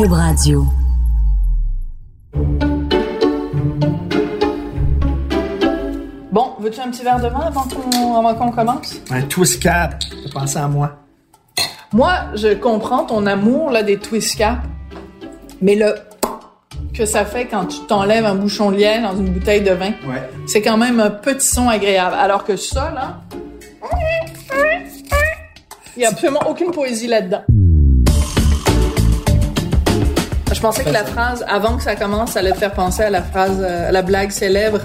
Cube Radio. Bon, veux-tu un petit verre de vin avant qu'on avant qu'on commence? Un twist cap, pensé à moi. Moi, je comprends ton amour là, des twist caps, mais le que ça fait quand tu t'enlèves un bouchon de lièvre dans une bouteille de vin, Ouais. c'est quand même un petit son agréable. Alors que ça, là, il n'y a absolument aucune poésie là-dedans. Je pensais que la phrase, avant que ça commence, ça allait te faire penser à la phrase, euh, à la blague célèbre.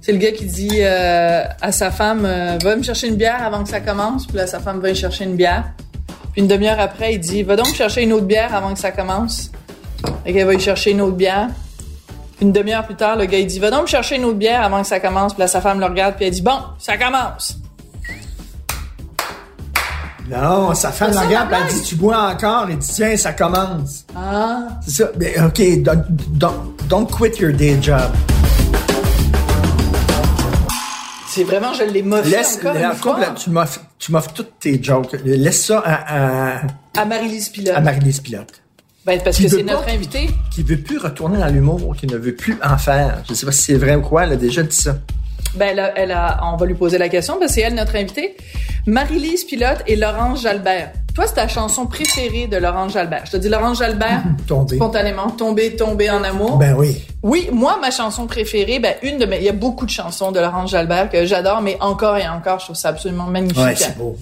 C'est le gars qui dit euh, à sa femme, euh, va me chercher une bière avant que ça commence. Puis là, sa femme va y chercher une bière. Puis une demi-heure après, il dit, va donc chercher une autre bière avant que ça commence. Et qu'elle va y chercher une autre bière. Puis une demi-heure plus tard, le gars, il dit, va donc chercher une autre bière avant que ça commence. Puis là, sa femme le regarde, puis elle dit, bon, ça commence. Non, sa femme la ça, regarde, elle dit Tu bois encore Et dit Tiens, ça commence. Ah. C'est ça. Mais OK, don't, don't, don't quit your day job. C'est vraiment, je l'ai moffé Laisse, encore la une fois. là, tu m'offres tu m'offres toutes tes jokes. Laisse ça à, à, À Marie-Lise Pilote. à Marie-Lise Pilote, Ben, parce Qui que c'est notre invité. qui veut plus retourner dans l'humour, qui ne veut plus en faire. Je sais pas si c'est vrai ou quoi, elle a déjà dit ça. Ben, là, elle a, on va lui poser la question parce que c'est elle notre invitée. Marie-Lise Pilote et Laurence Jalbert. Toi, c'est ta chanson préférée de Laurence Jalbert. Je te dis Laurence Jalbert, Tombé. spontanément, tomber, tomber en amour. Ben oui. Oui, moi, ma chanson préférée, ben, une de mes, il y a beaucoup de chansons de Laurence Jalbert que j'adore, mais encore et encore, je trouve ça absolument magnifique. Ouais, c'est beau.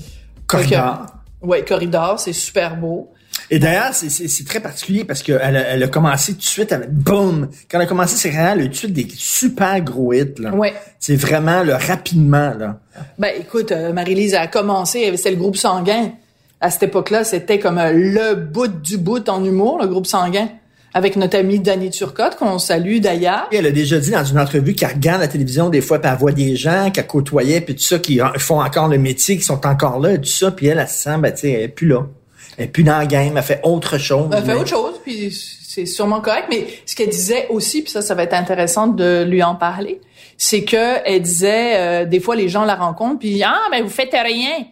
Corridor. Ouais, Corridor, c'est super beau. Et d'ailleurs, c'est- très particulier parce qu'elle a, elle a commencé tout de suite avec boum. Quand elle a commencé, c'est vraiment le tout de suite des super gros hits. Là. Ouais. C'est vraiment le rapidement là. Ben, écoute, euh, Marie-Lise a commencé, c'était le groupe sanguin. À cette époque-là, c'était comme euh, le bout du bout en humour, le groupe sanguin. Avec notre amie Dani Turcotte, qu'on salue d'ailleurs. Elle a déjà dit dans une entrevue qu'elle regarde la télévision des fois, puis elle voit des gens qu'elle côtoyait, puis tout ça, qui font encore le métier, qui sont encore là, et tout ça, puis elle, elle se sent, ben, tu sais, elle est plus là. Elle est plus dans le game, elle fait autre chose. Elle fait mais- autre chose, puis c'est sûrement correct. Mais ce qu'elle disait aussi, puis ça, ça va être intéressant de lui en parler, c'est que elle disait, euh, des fois, les gens la rencontrent, puis ah, ben vous faites rien.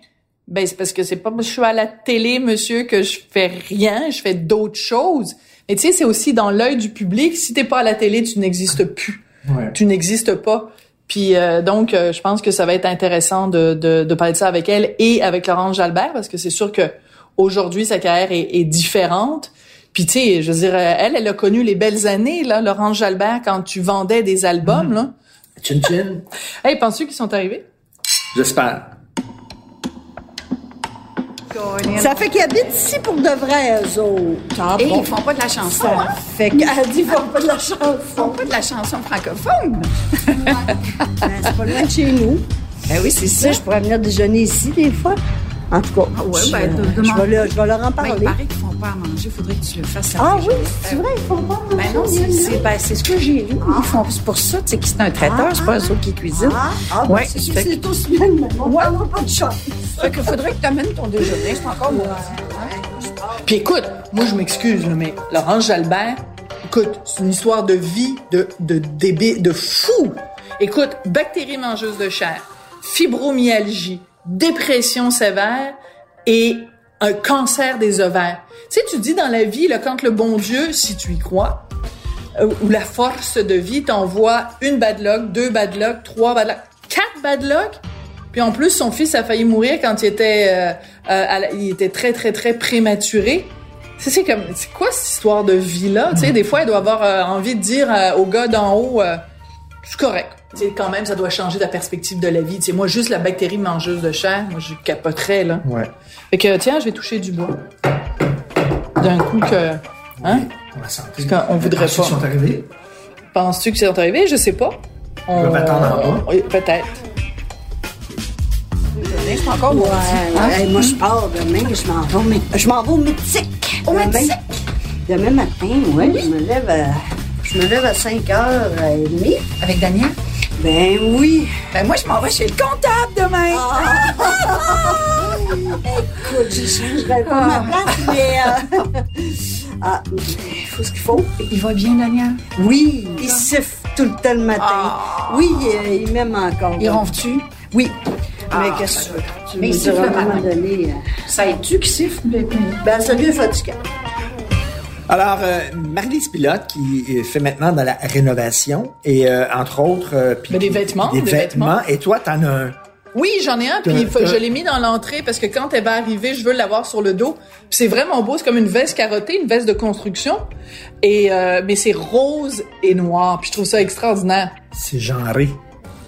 Ben c'est parce que c'est pas je suis à la télé, monsieur, que je fais rien, je fais d'autres choses. Mais tu sais, c'est aussi dans l'œil du public. Si t'es pas à la télé, tu n'existes plus. Ouais. Tu n'existes pas. Puis euh, donc, euh, je pense que ça va être intéressant de, de, de parler de ça avec elle et avec Laurence Jalbert, parce que c'est sûr que aujourd'hui sa carrière est, est différente. Puis tu sais, je veux dire, euh, elle, elle a connu les belles années, là, Laurence Jalbert, quand tu vendais des albums, là. Chin chin. Hey, penses-tu qu'ils sont arrivés? J'espère. Ça fait qu'ils habitent ici pour de vrai, eux autres. Ah, Et bon. ils font pas de la chanson. Ça fait qu'elle dit qu'ils font pas de la Ils font chanson. pas de la chanson francophone. Ben, c'est pas loin de chez nous. Ben oui, c'est Tu sais, je pourrais venir déjeuner ici des fois. En tout cas, ouais, je, ben, de- je vais, leur, je vais leur en Ben, parler. il paraît qu'ils font pas à manger. Faudrait que tu le fasses. ah après. oui, c'est vrai, ils font pas Ben non, c'est, c'est, ben, c'est ce que j'ai lu. Ils font, c'est pour ça, tu sais, c'est un traiteur, c'est pas autres qui cuisinent. Ah, ah ben, Ouais, c'est sûr, fait c'est aussi bien, mais on Ouais. n'a pas de chance. Fait que faudrait que tu amènes ton déjeuner. C'est encore bon. Puis écoute, moi je m'excuse, là, mais Laurence Jalbert, écoute, c'est une histoire de vie de de débile, de fou. Écoute, bactéries mangeuses de chair, fibromyalgie, dépression sévère et un cancer des ovaires. Tu sais, tu dis dans la vie, là, quand le bon Dieu, si tu y crois, euh, ou la force de vie t'envoie une bad luck, deux bad luck, trois bad luck, quatre bad luck, puis en plus, son fils a failli mourir quand il était, euh, euh, la- il était très, très, très prématuré. C'est c'est comme, c'est quoi cette histoire de vie-là? Tu sais, des fois, elle doit avoir envie de dire au gars d'en haut, euh, c'est correct. Sais, quand même, ça doit changer la perspective de la vie. Tu sais, moi, juste la bactérie mangeuse de chair, moi, je capoterais, là. Ouais. Fait que, tiens, je vais toucher du bois. D'un coup que, hein? On va sentir. Parce qu'on voudrait Ceux qui pas. sont arrivés. Penses-tu que c'est arrivé? Je sais pas. On peuvent attendre en bas. Oui, peut-être. C'est encore. Ouais, ouais. Moi, je pars demain, je m'en vais, au mé- je m'en vais au mythique. Au Demain- Mexique? Demain matin, oui. Je me lève à, je me lève à 5h30. Avec Daniel? Ben oui. Ben moi, je m'en vais chez le comptable demain. Écoute, je changerai pas ma place, mais... euh, ah, il faut ce qu'il faut. Il va bien, Daniel? Oui, il siffle tout le temps le matin. Ah. Oui, il, il m'aime encore. Il ronfle-tu? Oui. Ah. Mais qu'est-ce que tu veux? Tu Mais me il siffle diras à un moment donné, euh, Ça aide-tu qui siffle? Ben, ça devient fatigant. Alors, euh, Marie-Lise Pilote, qui fait maintenant dans la rénovation, et euh, entre autres... euh, puis- Mais des vêtements, Des, des vêtements. vêtements. Et toi, t'en as un. Oui, j'en ai un, puis je l'ai mis dans l'entrée parce que quand elle va arriver, je veux l'avoir sur le dos. Puis c'est vraiment beau, c'est comme une veste carottée, une veste de construction, et euh, mais c'est rose et noir. Puis je trouve ça extraordinaire. C'est genré.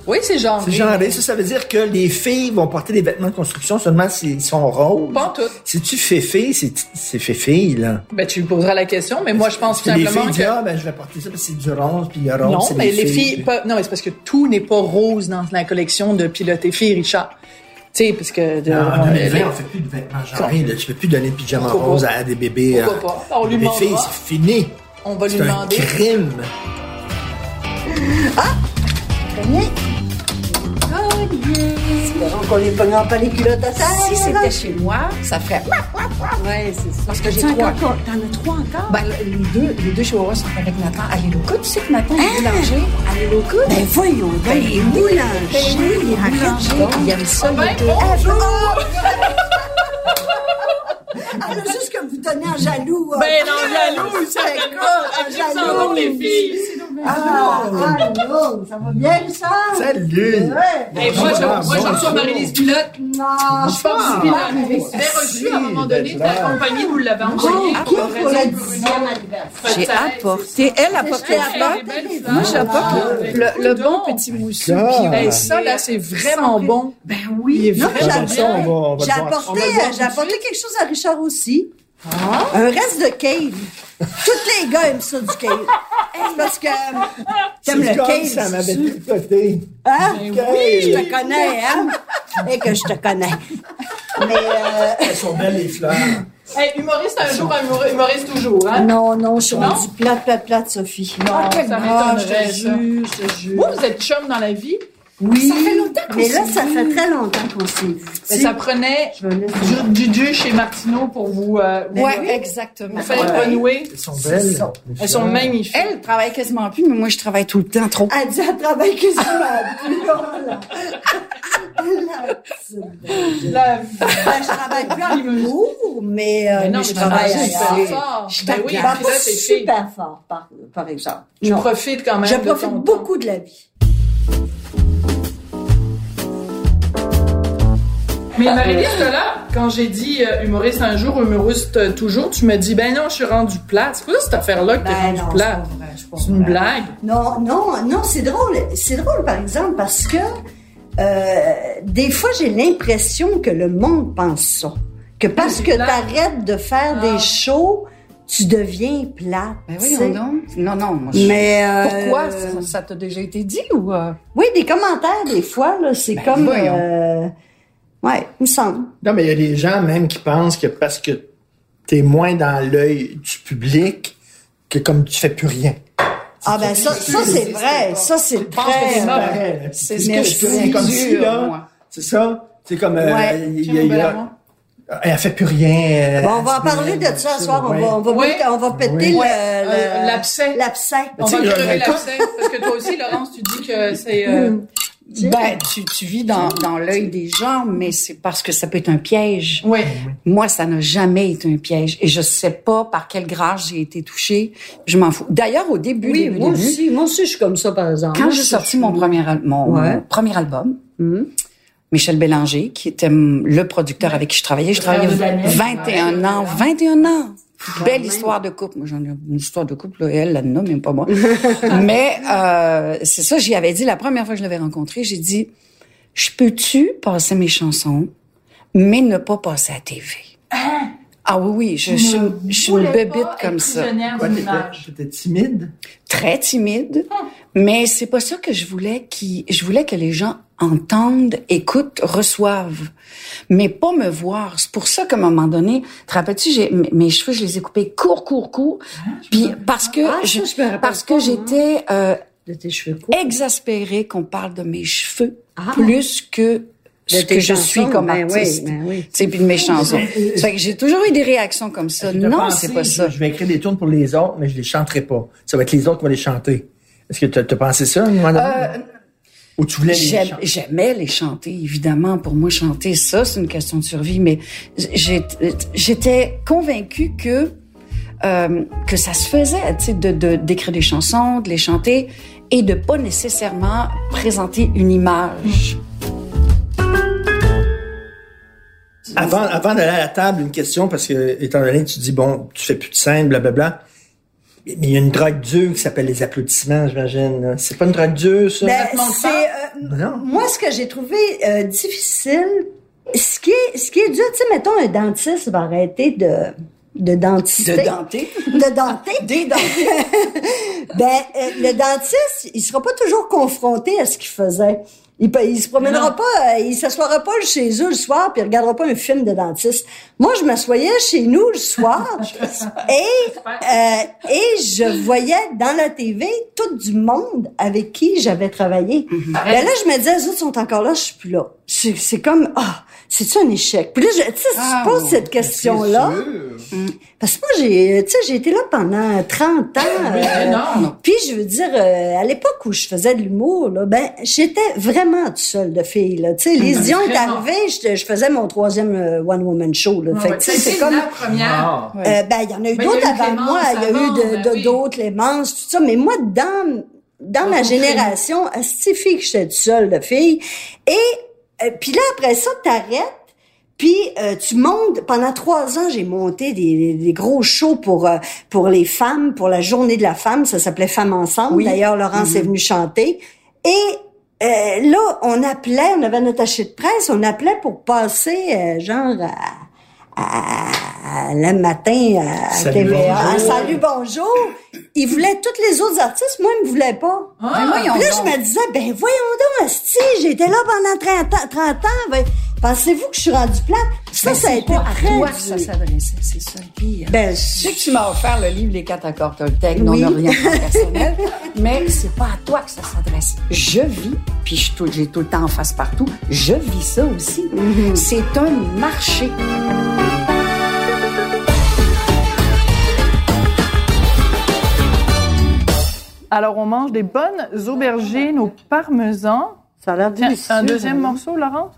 Oui, c'est genre. C'est genré. Ça, ça veut dire que les filles vont porter des vêtements de construction seulement s'ils sont roses. Pas tout. Si tu fais fille, c'est fait fille, là. Ben tu lui poseras la question, mais moi je pense tout Puis les simplement filles disent, que ah, ben, je vais porter ça parce que c'est du rose, puis le rose, non, mais les filles, pas- non, mais c'est parce que tout n'est pas rose dans la collection de pilotes et filles, Richard. Tu sais, parce que de, En on- 2020, les- on fait plus de vêtements genrés. Là. Tu peux plus donner de pyjama rose pas? à des bébés. Pourquoi euh, pas? On lui des filles, demandera. c'est fini. on va lui C'est un demander. crime. Espérons qu'on les pognera pas les culottes à terre. Si c'était chez moi, ça ferait... Ouais, c'est ça. Parce que j'ai T'en as trois. encore- T'en as trois encore? Ben, les deux, les deux chihuahuas sont avec Nathan à l'Éloca. Tu sais que Nathan est boulanger à l'Éloca? Ben voyons, Ben les oui. boulangers, il est boulanger. Il aime ça, Ben, les deux. bonjour! Elle a juste que vous donnez en jaloux. Ben non, jaloux, certainement. Écoute, Elles s'en vont, les filles. Ah, allô, ça va bien, ça? Salut! Ouais. Et moi, je, moi, j'en reçois Marie-Lise Pilote. Non, Je pense qu'il a reçu à un moment donné, ta compagnie vous l'avez envoyé. qui pour le dixième anniversaire? J'ai apporté. Elle a porté la fleur. Moi, j'apporte le, le bon petit. Puis, Hey, ça, là, c'est vraiment bon. Ben oui. J'ai apporté, de quelque chose à Richard aussi. Un reste de cave. Tous les gars aiment ça du cave. Parce que t'aimes C'est le comme cave. ça m'avait c'est-tu? tricoté. Hein? Oui. Je te connais, hein? Et que je te connais. Mais euh, Elles sont belles, les fleurs. Hey, humoriste un jour, humor- humoriste toujours, hein? non, non, je suis Non? rendue plate, plate, plate, Sophie. Non, Ah, quel ça m'étonnerait, je te ça. jure, je te jure. Vous, vous êtes chum dans la vie, Oui. Ça fait longtemps qu'on Mais là, ça fait très longtemps qu'on s'est vu. mais ça prenait Je vais laisser- du, du du chez Martineau pour vous, euh, vous- Ouais, exactement. vous faire renouer. Elles sont belles. Elles sont magnifiques. Elle travaille quasiment plus, mais moi, je travaille tout le temps trop. Elle dit, elle travaille que sur la La- Ben, je travaille plus en humour, mais, euh, Mais non, mais je travaille super fort. Je Ben oui, travaille là, super fort, par, par exemple. Tu Non. profites quand même Je de profite ton temps. beaucoup de la vie. Mais Marie-Lise, là, quand j'ai dit euh, humoriste un jour, humoriste euh, toujours, tu me dis, ben non, je suis rendu plate. C'est quoi cette affaire-là que t'es Ben rendu non, pas C'est une vrai. blague. Non, non, non, c'est drôle. C'est drôle, par exemple, parce que euh, des fois, j'ai l'impression que le monde pense ça. Que parce que plate. t'arrêtes de faire Ah. des shows, tu deviens plate. Ben voyons donc. Non, non, moi, je... Mais euh, Pourquoi? Ça, ça t'a déjà été dit ou... euh? Oui, des commentaires, des fois, là, c'est Ben, comme... euh, ouais, il me semble. Non, mais il y a des gens même qui pensent que parce que t'es moins dans l'œil du public, que comme tu fais plus rien. Ah ben ça, ça c'est vrai. Ça, c'est très... c'est euh, mauvais. C'est ce que je dis, comme si, là. C'est ça? C'est comme, euh, Ouais. il y a- Bellamont. elle fait plus rien. Bon, on va en parler de ça ce soir. On va, on va, péter- on va péter le- Euh, l'abcès. L'abcès. On Tu va crever l'abcès. Parce que toi aussi, Laurence, tu dis que c'est... euh, Ben, tu, tu vis dans, dans l'œil des gens, mais c'est parce que ça peut être un piège. Oui. Moi, ça n'a jamais été un piège. Et je sais pas par quelle grâce j'ai été touchée. Je m'en fous. D'ailleurs, au début, Oui, début, moi début, aussi. Moi aussi, je suis comme ça, par exemple. quand j'ai sorti mon premier, mon, Ouais. mon premier album, Hum. Michel Bélanger, qui était le producteur avec qui je travaillais, je travaillais de Daniel. 21 ans, 21 ans. Belle histoire de couple. Moi, j'en ai une histoire de couple, là, elle, là, non, même pas moi. Mais euh, c'est ça, j'y avais dit la première fois que je l'avais rencontré, j'ai dit, je peux-tu passer mes chansons, mais ne pas passer à TV? Ah oui, oui, je, je, je suis une bébite comme ça. T'étais timide? Très timide, mais c'est pas ça que je voulais qui je voulais que les gens entendent, écoutent, reçoivent, mais pas me voir. C'est pour ça qu'à un moment donné, te rappelles-tu, j'ai, mes- cheveux, je les ai coupés court, court, court, puis parce que, Ah, je- je parce que j'étais euh, exaspérée qu'on parle de mes cheveux Ah. plus que ce que je suis comme ben oui, artiste. ben oui. C'est puis de mes chansons. Que j'ai toujours eu des réactions comme ça. Non, c'est pas ça. Je vais écrire des tunes pour les autres, mais je les chanterai pas. Ça va être les autres qui vont les chanter. Est-ce que tu as pensé ça, à un moment donné? Euh, Ou tu voulais les? J'aimais les chanter, évidemment. Pour moi, chanter, ça, c'est une question de survie. Mais j'étais convaincue que euh, que ça se faisait, tu sais, de de- d'écrire des chansons, de les chanter et de pas nécessairement présenter une image. Avant, avant d'aller à la table, une question, parce que, étant donné que tu dis, bon, tu fais plus de scène, blablabla, mais il y a une drogue dure qui s'appelle les applaudissements, j'imagine. C'est pas une drogue dure, ça? Ben, euh, Non. moi, ce que j'ai trouvé euh, difficile, ce qui est, ce qui est dur, tu sais, mettons, un dentiste va arrêter de, de dentister. De denter? De denter. Des dents. Ben, euh, le dentiste, il sera pas toujours confronté à ce qu'il faisait. Il, il se promènera pas, euh, il s'assoira pas chez eux le soir puis il regardera pas un film de dentiste. Moi, je m'assoyais chez nous le soir et euh, et je voyais dans la TV tout du monde avec qui j'avais travaillé. Ben là, je me disais, les autres sont encore là, je suis plus là. C'est c'est comme ah, c'est un échec? Puis là, je, tu sais, Ah, je pose cette question-là, parce que moi, j'ai, tu sais, j'ai été là pendant 30 ans. euh, énorme. puis je veux dire, euh, à l'époque où je faisais de l'humour, là, ben j'étais vraiment toute seule de fille. Là. Tu sais, les Dion est Vraiment. arrivé, je, je faisais mon troisième euh, one woman show. Là. fait que, tu sais, c'est comme la première. Ah. euh, ben, il y en a eu Ben, d'autres il y a eu avant Clémence moi. Il y a eu de- ben de- oui. d'autres, Clémence, tout ça. Mais moi, dans, dans ma génération, c'est fille que j'étais toute seule de fille. Et euh, puis là, après ça, t'arrêtes. Puis euh, tu montes pendant trois ans, j'ai monté des, des gros shows pour euh, pour les femmes, pour la journée de la femme, ça s'appelait Femmes ensemble. D'ailleurs, Laurence est venue chanter. Et euh, là, on appelait, on avait notre attaché de presse, on appelait pour passer euh, genre à, à- le matin à Salut, TVA. bonjour. à Salut bonjour. Ils voulaient tous les autres artistes, moi ils me voulaient pas. Ben, voyons Puis là, donc. je me disais, ben voyons donc, asti, j'étais là pendant 30 ans. 30 ans ben, Pensez-vous que je suis rendue plate? Ça, Mais ça a c'est été pas à très toi que ça s'adressait, c'est ça le pire. Ben, Je sais que tu m'as offert le livre Les quatre accords Toltec, non, Oui. on n'a rien de personnel, mais c'est pas à toi que ça s'adresse. Je vis, puis tout- j'ai tout le temps en face partout, je vis ça aussi. Mm-hmm. C'est un marché. Alors, on mange des bonnes aubergines au parmesan. ça a l'air délicieux. un deuxième morceau, Laurence?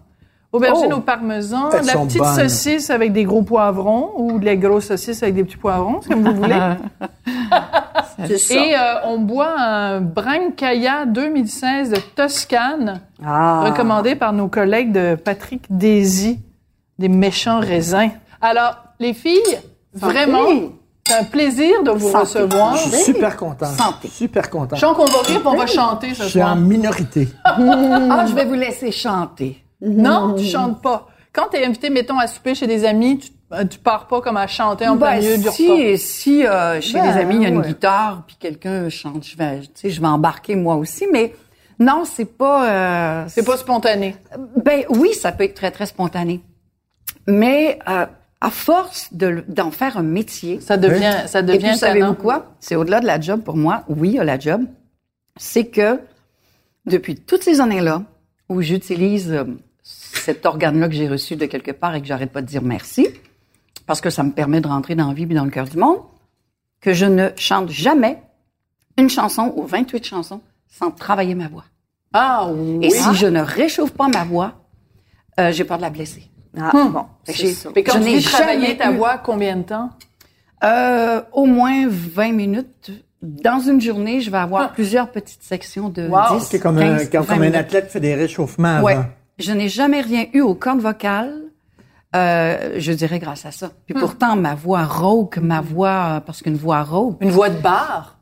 Aubergine Oh! au parmesan, de la petite bonnes. saucisse avec des gros poivrons ou de la grosse saucisse avec des petits poivrons, comme vous voulez. C'est ça. Et euh, on boit un Brancaia 2016 de Toscane, Ah. recommandé par nos collègues de Patrick Daisy, des méchants raisins. Alors, les filles, vraiment, c'est un plaisir de vous Santé. recevoir. Je suis super content. Santé. Super content. Je sens qu'on va rire, on va chanter Je suis en minorité. Ah, je vais vous laisser chanter. Non, tu chantes pas. Quand tu es invité, mettons, à souper chez des amis, tu, euh, tu pars pas comme à chanter en plein Ben, milieu du repas. si, si euh, chez Ben, des amis, il y a une ouais. guitare, puis quelqu'un chante, je vais, tu sais, je vais embarquer moi aussi, mais non, c'est pas... euh, C'est pas spontané. Ben oui, ça peut être très, très spontané. Mais euh, à force de- d'en faire un métier, Ça devient, ça et devient puis savez-vous quoi? C'est au-delà de la job pour moi. Oui, il y a la job. C'est que depuis toutes ces années-là où j'utilise euh, cet organe-là que j'ai reçu de quelque part et que j'arrête pas de dire merci, parce que ça me permet de rentrer dans la vie et dans le cœur du monde, que je ne chante jamais une chanson ou 28 chansons sans travailler ma voix. Ah oui. Et si je ne réchauffe pas ma voix, euh, j'ai peur de la blesser. Ah, bon, j'ai- ça. Mais quand je tu n'ai dis travailler jamais ta eu- voix, combien de temps? Euh, au moins 20 minutes. Dans une journée, je vais avoir plusieurs petites sections de Wow. 10, C'est comme, un, 15, comme 20 un athlète fait des réchauffements Ouais. avant. Je n'ai jamais rien eu aux cordes vocales. Euh, je dirais grâce à ça. Puis pourtant, ma voix rauque, ma voix, euh, parce qu'une voix rauque, Une voix de bar?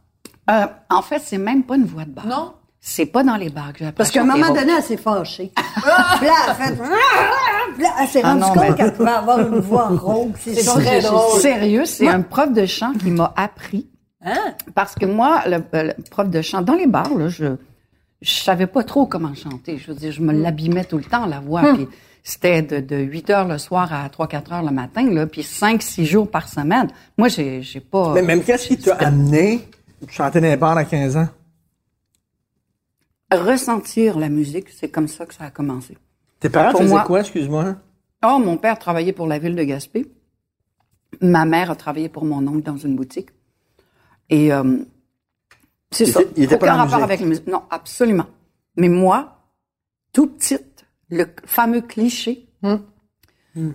euh, en fait, c'est même pas une voix de bar. Non? C'est pas dans les bars que j'ai appris Parce qu'à un moment donné, elle s'est fâchée. Puis là, elle a fait... Puis là, elle s'est Ah rendue compte mais- qu'elle pouvait avoir une voix rauque. C'est très drôle. Sérieux, c'est un prof de chant qui m'a appris. Hein? Parce que moi, le, le prof de chant, dans les bars, là, je, je savais pas trop comment chanter. Je veux dire, je me Mm. l'abîmais tout le temps, la voix. Puis c'était de, de 8 heures le soir à 3-4 heures le matin, là, puis 5-6 jours par semaine. Moi, j'ai, j'ai pas... Mais même qu'est-ce qui t'a amené à chanter dans les bars à 15 ans? Ressentir la musique, c'est comme ça que ça a commencé. Tes parents Pour faisaient moi- quoi, excuse-moi? Oh, mon père travaillait pour la ville de Gaspé. Ma mère a travaillé pour mon oncle dans une boutique. Et euh, c'est ça. était- il était pas Aucun rapport avec la musique. Non, absolument. Mais moi, tout petite, le fameux cliché Hmm.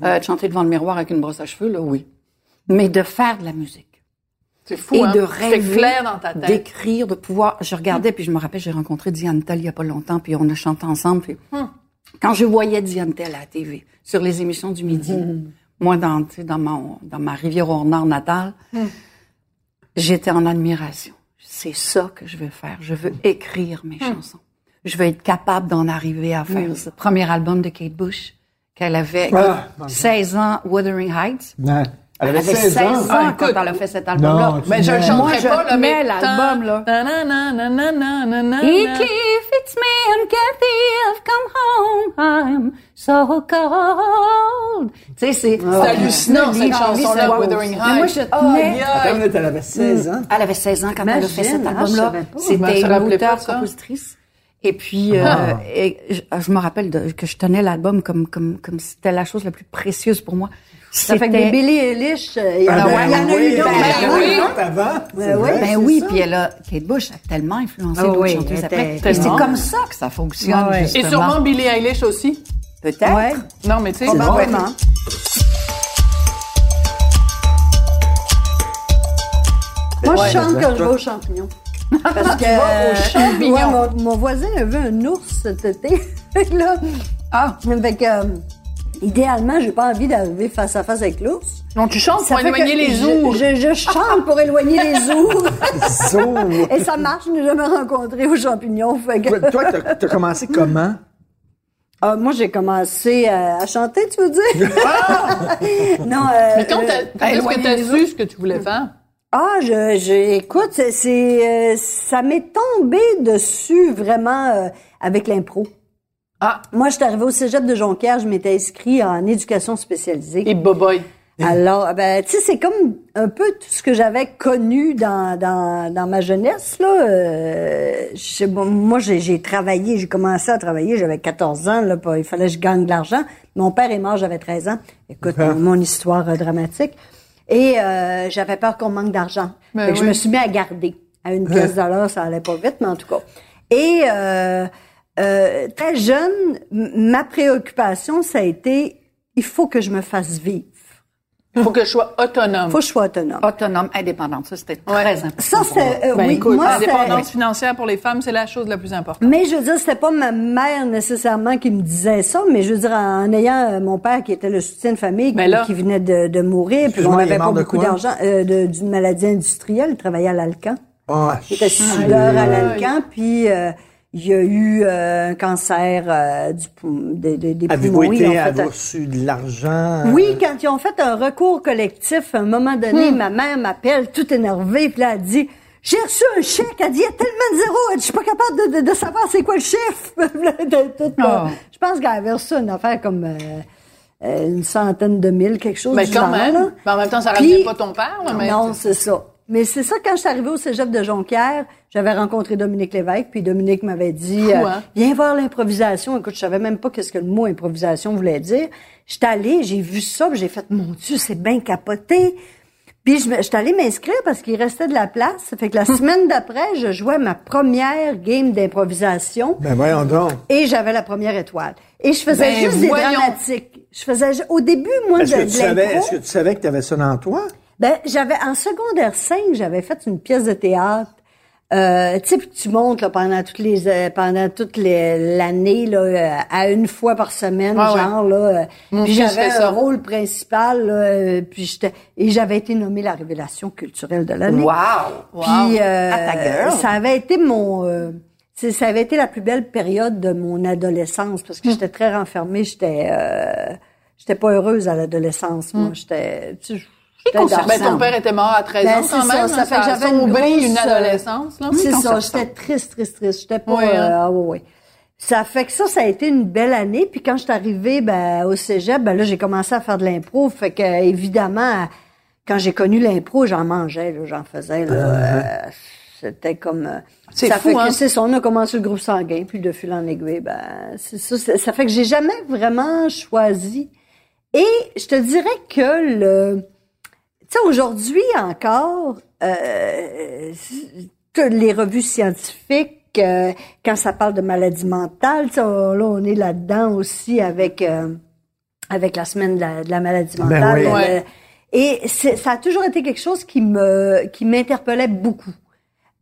euh, de chanter devant le miroir avec une brosse à cheveux, là, oui. Mais de faire de la musique. C'est fou, et hein? de C'est rêver, clair dans ta tête. d'écrire, de pouvoir. Je regardais, puis je me rappelle, j'ai rencontré Diane Tell il y a pas longtemps, puis on a chanté ensemble. Puis quand je voyais Diane Tell à la TV, sur les émissions du midi, moi dans, tu sais, dans ma dans ma rivière au nord natale, j'étais en admiration. C'est ça que je veux faire. Je veux écrire mes chansons. Je veux être capable d'en arriver à faire ça. Premier album de Kate Bush qu'elle avait Ah, mon 16 ans, Wuthering Heights. Non. Elle avait avait 16 ans, Ah, quand écoute. elle a fait cet album-là. Mais je le mets- chanterai Moi, je pas, là, mais... l'album, là. He it's me and Kathy have come home. I'm so cold. Tu sais, c'est C'est hallucinant, cette chanson-là, Mais moi, je Oh, tenais. minute, elle avait 16 ans. Elle avait 16 ans quand elle a fait Imagine, cet ah, album-là. C'était une rappelais Et puis, euh, et je, je me rappelle de- que je tenais l'album comme comme c'était la chose la plus précieuse pour moi. Ça fait que des Billy Eilish, euh, il y en Ah, a, ben il y en a oui, eu d'autres. ben Ben oui, oui. d'autres avant. Ben vrai. oui. Ben oui, ça. puis elle a, Kate Bush a tellement influencé Ah d'autres oui, chanteuses après. Et c'est comme ça que ça fonctionne, Ah ouais. Et justement. sûrement Billie Eilish aussi. Peut-être. Ouais. Non, mais tu sais, Probablement. Moi, je chante quand je vais aux champignons. Parce que champignons. ouais, mon, mon voisin a vu un ours cet été. Là, Ah, fait que, euh, idéalement, j'ai pas envie d'arriver face à face avec l'ours. Donc, tu chantes pour Ça éloigner les ours. Je, je chante pour éloigner les ours. Et ça marche, je n'ai jamais rencontré aux champignons. Fait que- Toi, toi, t'as t'as commencé comment? Ah, moi, j'ai commencé à, à chanter, tu veux dire? non, euh, Mais quand euh, t'as- est-ce que t'as su ce que tu voulais faire? Ah, je, je écoute, c'est, c'est, euh, ça m'est tombé dessus vraiment euh, avec l'impro. Ah, Moi, je suis arrivée au cégep de Jonquière, je m'étais inscrite en éducation spécialisée. et Boboy. Alors, ben, tu sais, c'est comme un peu tout ce que j'avais connu dans, dans, dans ma jeunesse, là. Euh, je- bon, moi, j'ai, j'ai travaillé, j'ai commencé à travailler, j'avais 14 ans, là, pas- il fallait que je gagne de l'argent. Mon père est mort, j'avais 13 ans. Écoute, mon histoire euh, dramatique. Et euh, j'avais peur qu'on manque d'argent. Ben je me suis mis à garder. À une pièce de l'heure, ça allait pas vite, mais en tout cas. Et euh, euh, très jeune, ma préoccupation, ça a été, il faut que je me fasse vivre. Il faut que je sois autonome. faut que je sois autonome. autonome, indépendante. Ça, c'était Ouais. très important. Ça, c'était, euh, Ben, oui, écoute, moi, l'indépendance financière pour les femmes, c'est la chose la plus importante. Mais je veux dire, c'était pas ma mère nécessairement qui me disait ça, mais je veux dire, en ayant euh, mon père qui était le soutien de famille, Mais qui, là- qui venait de, de mourir, puis on il n'avait pas beaucoup d'argent, euh, d'une maladie industrielle, il travaillait à l'Alcan. Ah, Il était soudeur à l'Alcan, puis euh, il y a eu euh, un cancer euh, du pou- des, des, Avez-vous poumons. Ils été, ont reçu de l'argent? Oui, quand ils ont fait un recours collectif, à un moment donné, Hmm. ma mère m'appelle, toute énervée, puis là, elle dit, j'ai reçu un chèque. Elle dit, il y a tellement de zéros. Elle dit, je suis pas capable de, de, de savoir c'est quoi le chiffre. De tout, Oh. Je pense qu'elle avait reçu une affaire comme euh, euh, une centaine de mille, quelque chose Mais du quand genre, même. là. Mais en même temps, ça ramenait pas ton père, là, mais. Non, c'est ça. Mais c'est ça, quand je suis arrivée au cégep de Jonquière, j'avais rencontré Dominique Lévesque, puis Dominique m'avait dit, euh, viens voir l'improvisation. Écoute, je savais même pas qu'est-ce que le mot improvisation voulait dire. J'étais allée, j'ai vu ça, j'ai fait, mon Dieu, c'est bien capoté. Puis je j'étais allée m'inscrire parce qu'il restait de la place. Ça fait que la semaine d'après, je jouais ma première game d'improvisation. Ben voyons donc. Et j'avais la première étoile. Et je faisais Ben, juste des dramatiques. Je faisais, au début, moi, Est-ce que, tu savais, est-ce que tu savais que tu avais ça dans toi? Ben, j'avais, en secondaire 5, j'avais fait une pièce de théâtre. Euh, tu sais, puis tu montes là, pendant toutes les euh, pendant toute l'année là euh, à une fois par semaine ouais. genre là euh, Mon puis j'avais un rôle principal là, puis j'étais et j'avais été nommée la révélation culturelle de l'année Wow! puis euh, ta gueule. ça avait été mon euh, ça avait été la plus belle période de mon adolescence parce que j'étais très renfermée, j'étais euh, j'étais pas heureuse à l'adolescence. Moi, j'étais tu sais, Ben, ton père était mort à 13 Ben, ans c'est quand ça, même. ça hein, fait que j'avais une grosse, une euh, adolescence. Là. C'est ça, j'étais triste, triste, triste. J'étais pas... Ouais, hein. euh, ah ouais, ouais. Ça fait que ça, ça a été une belle année. Puis quand je suis arrivée ben, au cégep, ben là, j'ai commencé à faire de l'impro. Fait que, évidemment, quand j'ai connu l'impro, j'en mangeais, là, j'en faisais. Là, euh, c'était comme... C'est ça fou, fait hein? que c'est ça, on a commencé le groupe sanguin, puis de fil en aiguille, ben, c'est ça. c'est- Ça fait que j'ai jamais vraiment choisi. Et je te dirais que le... Sais, aujourd'hui encore, euh, toutes les revues scientifiques, euh, quand ça parle de maladie mentale, on- là, on est là-dedans aussi avec euh, avec la semaine de la, de la maladie Ben mentale. oui. Euh, Ouais. Et ça a toujours été quelque chose qui me qui m'interpellait beaucoup.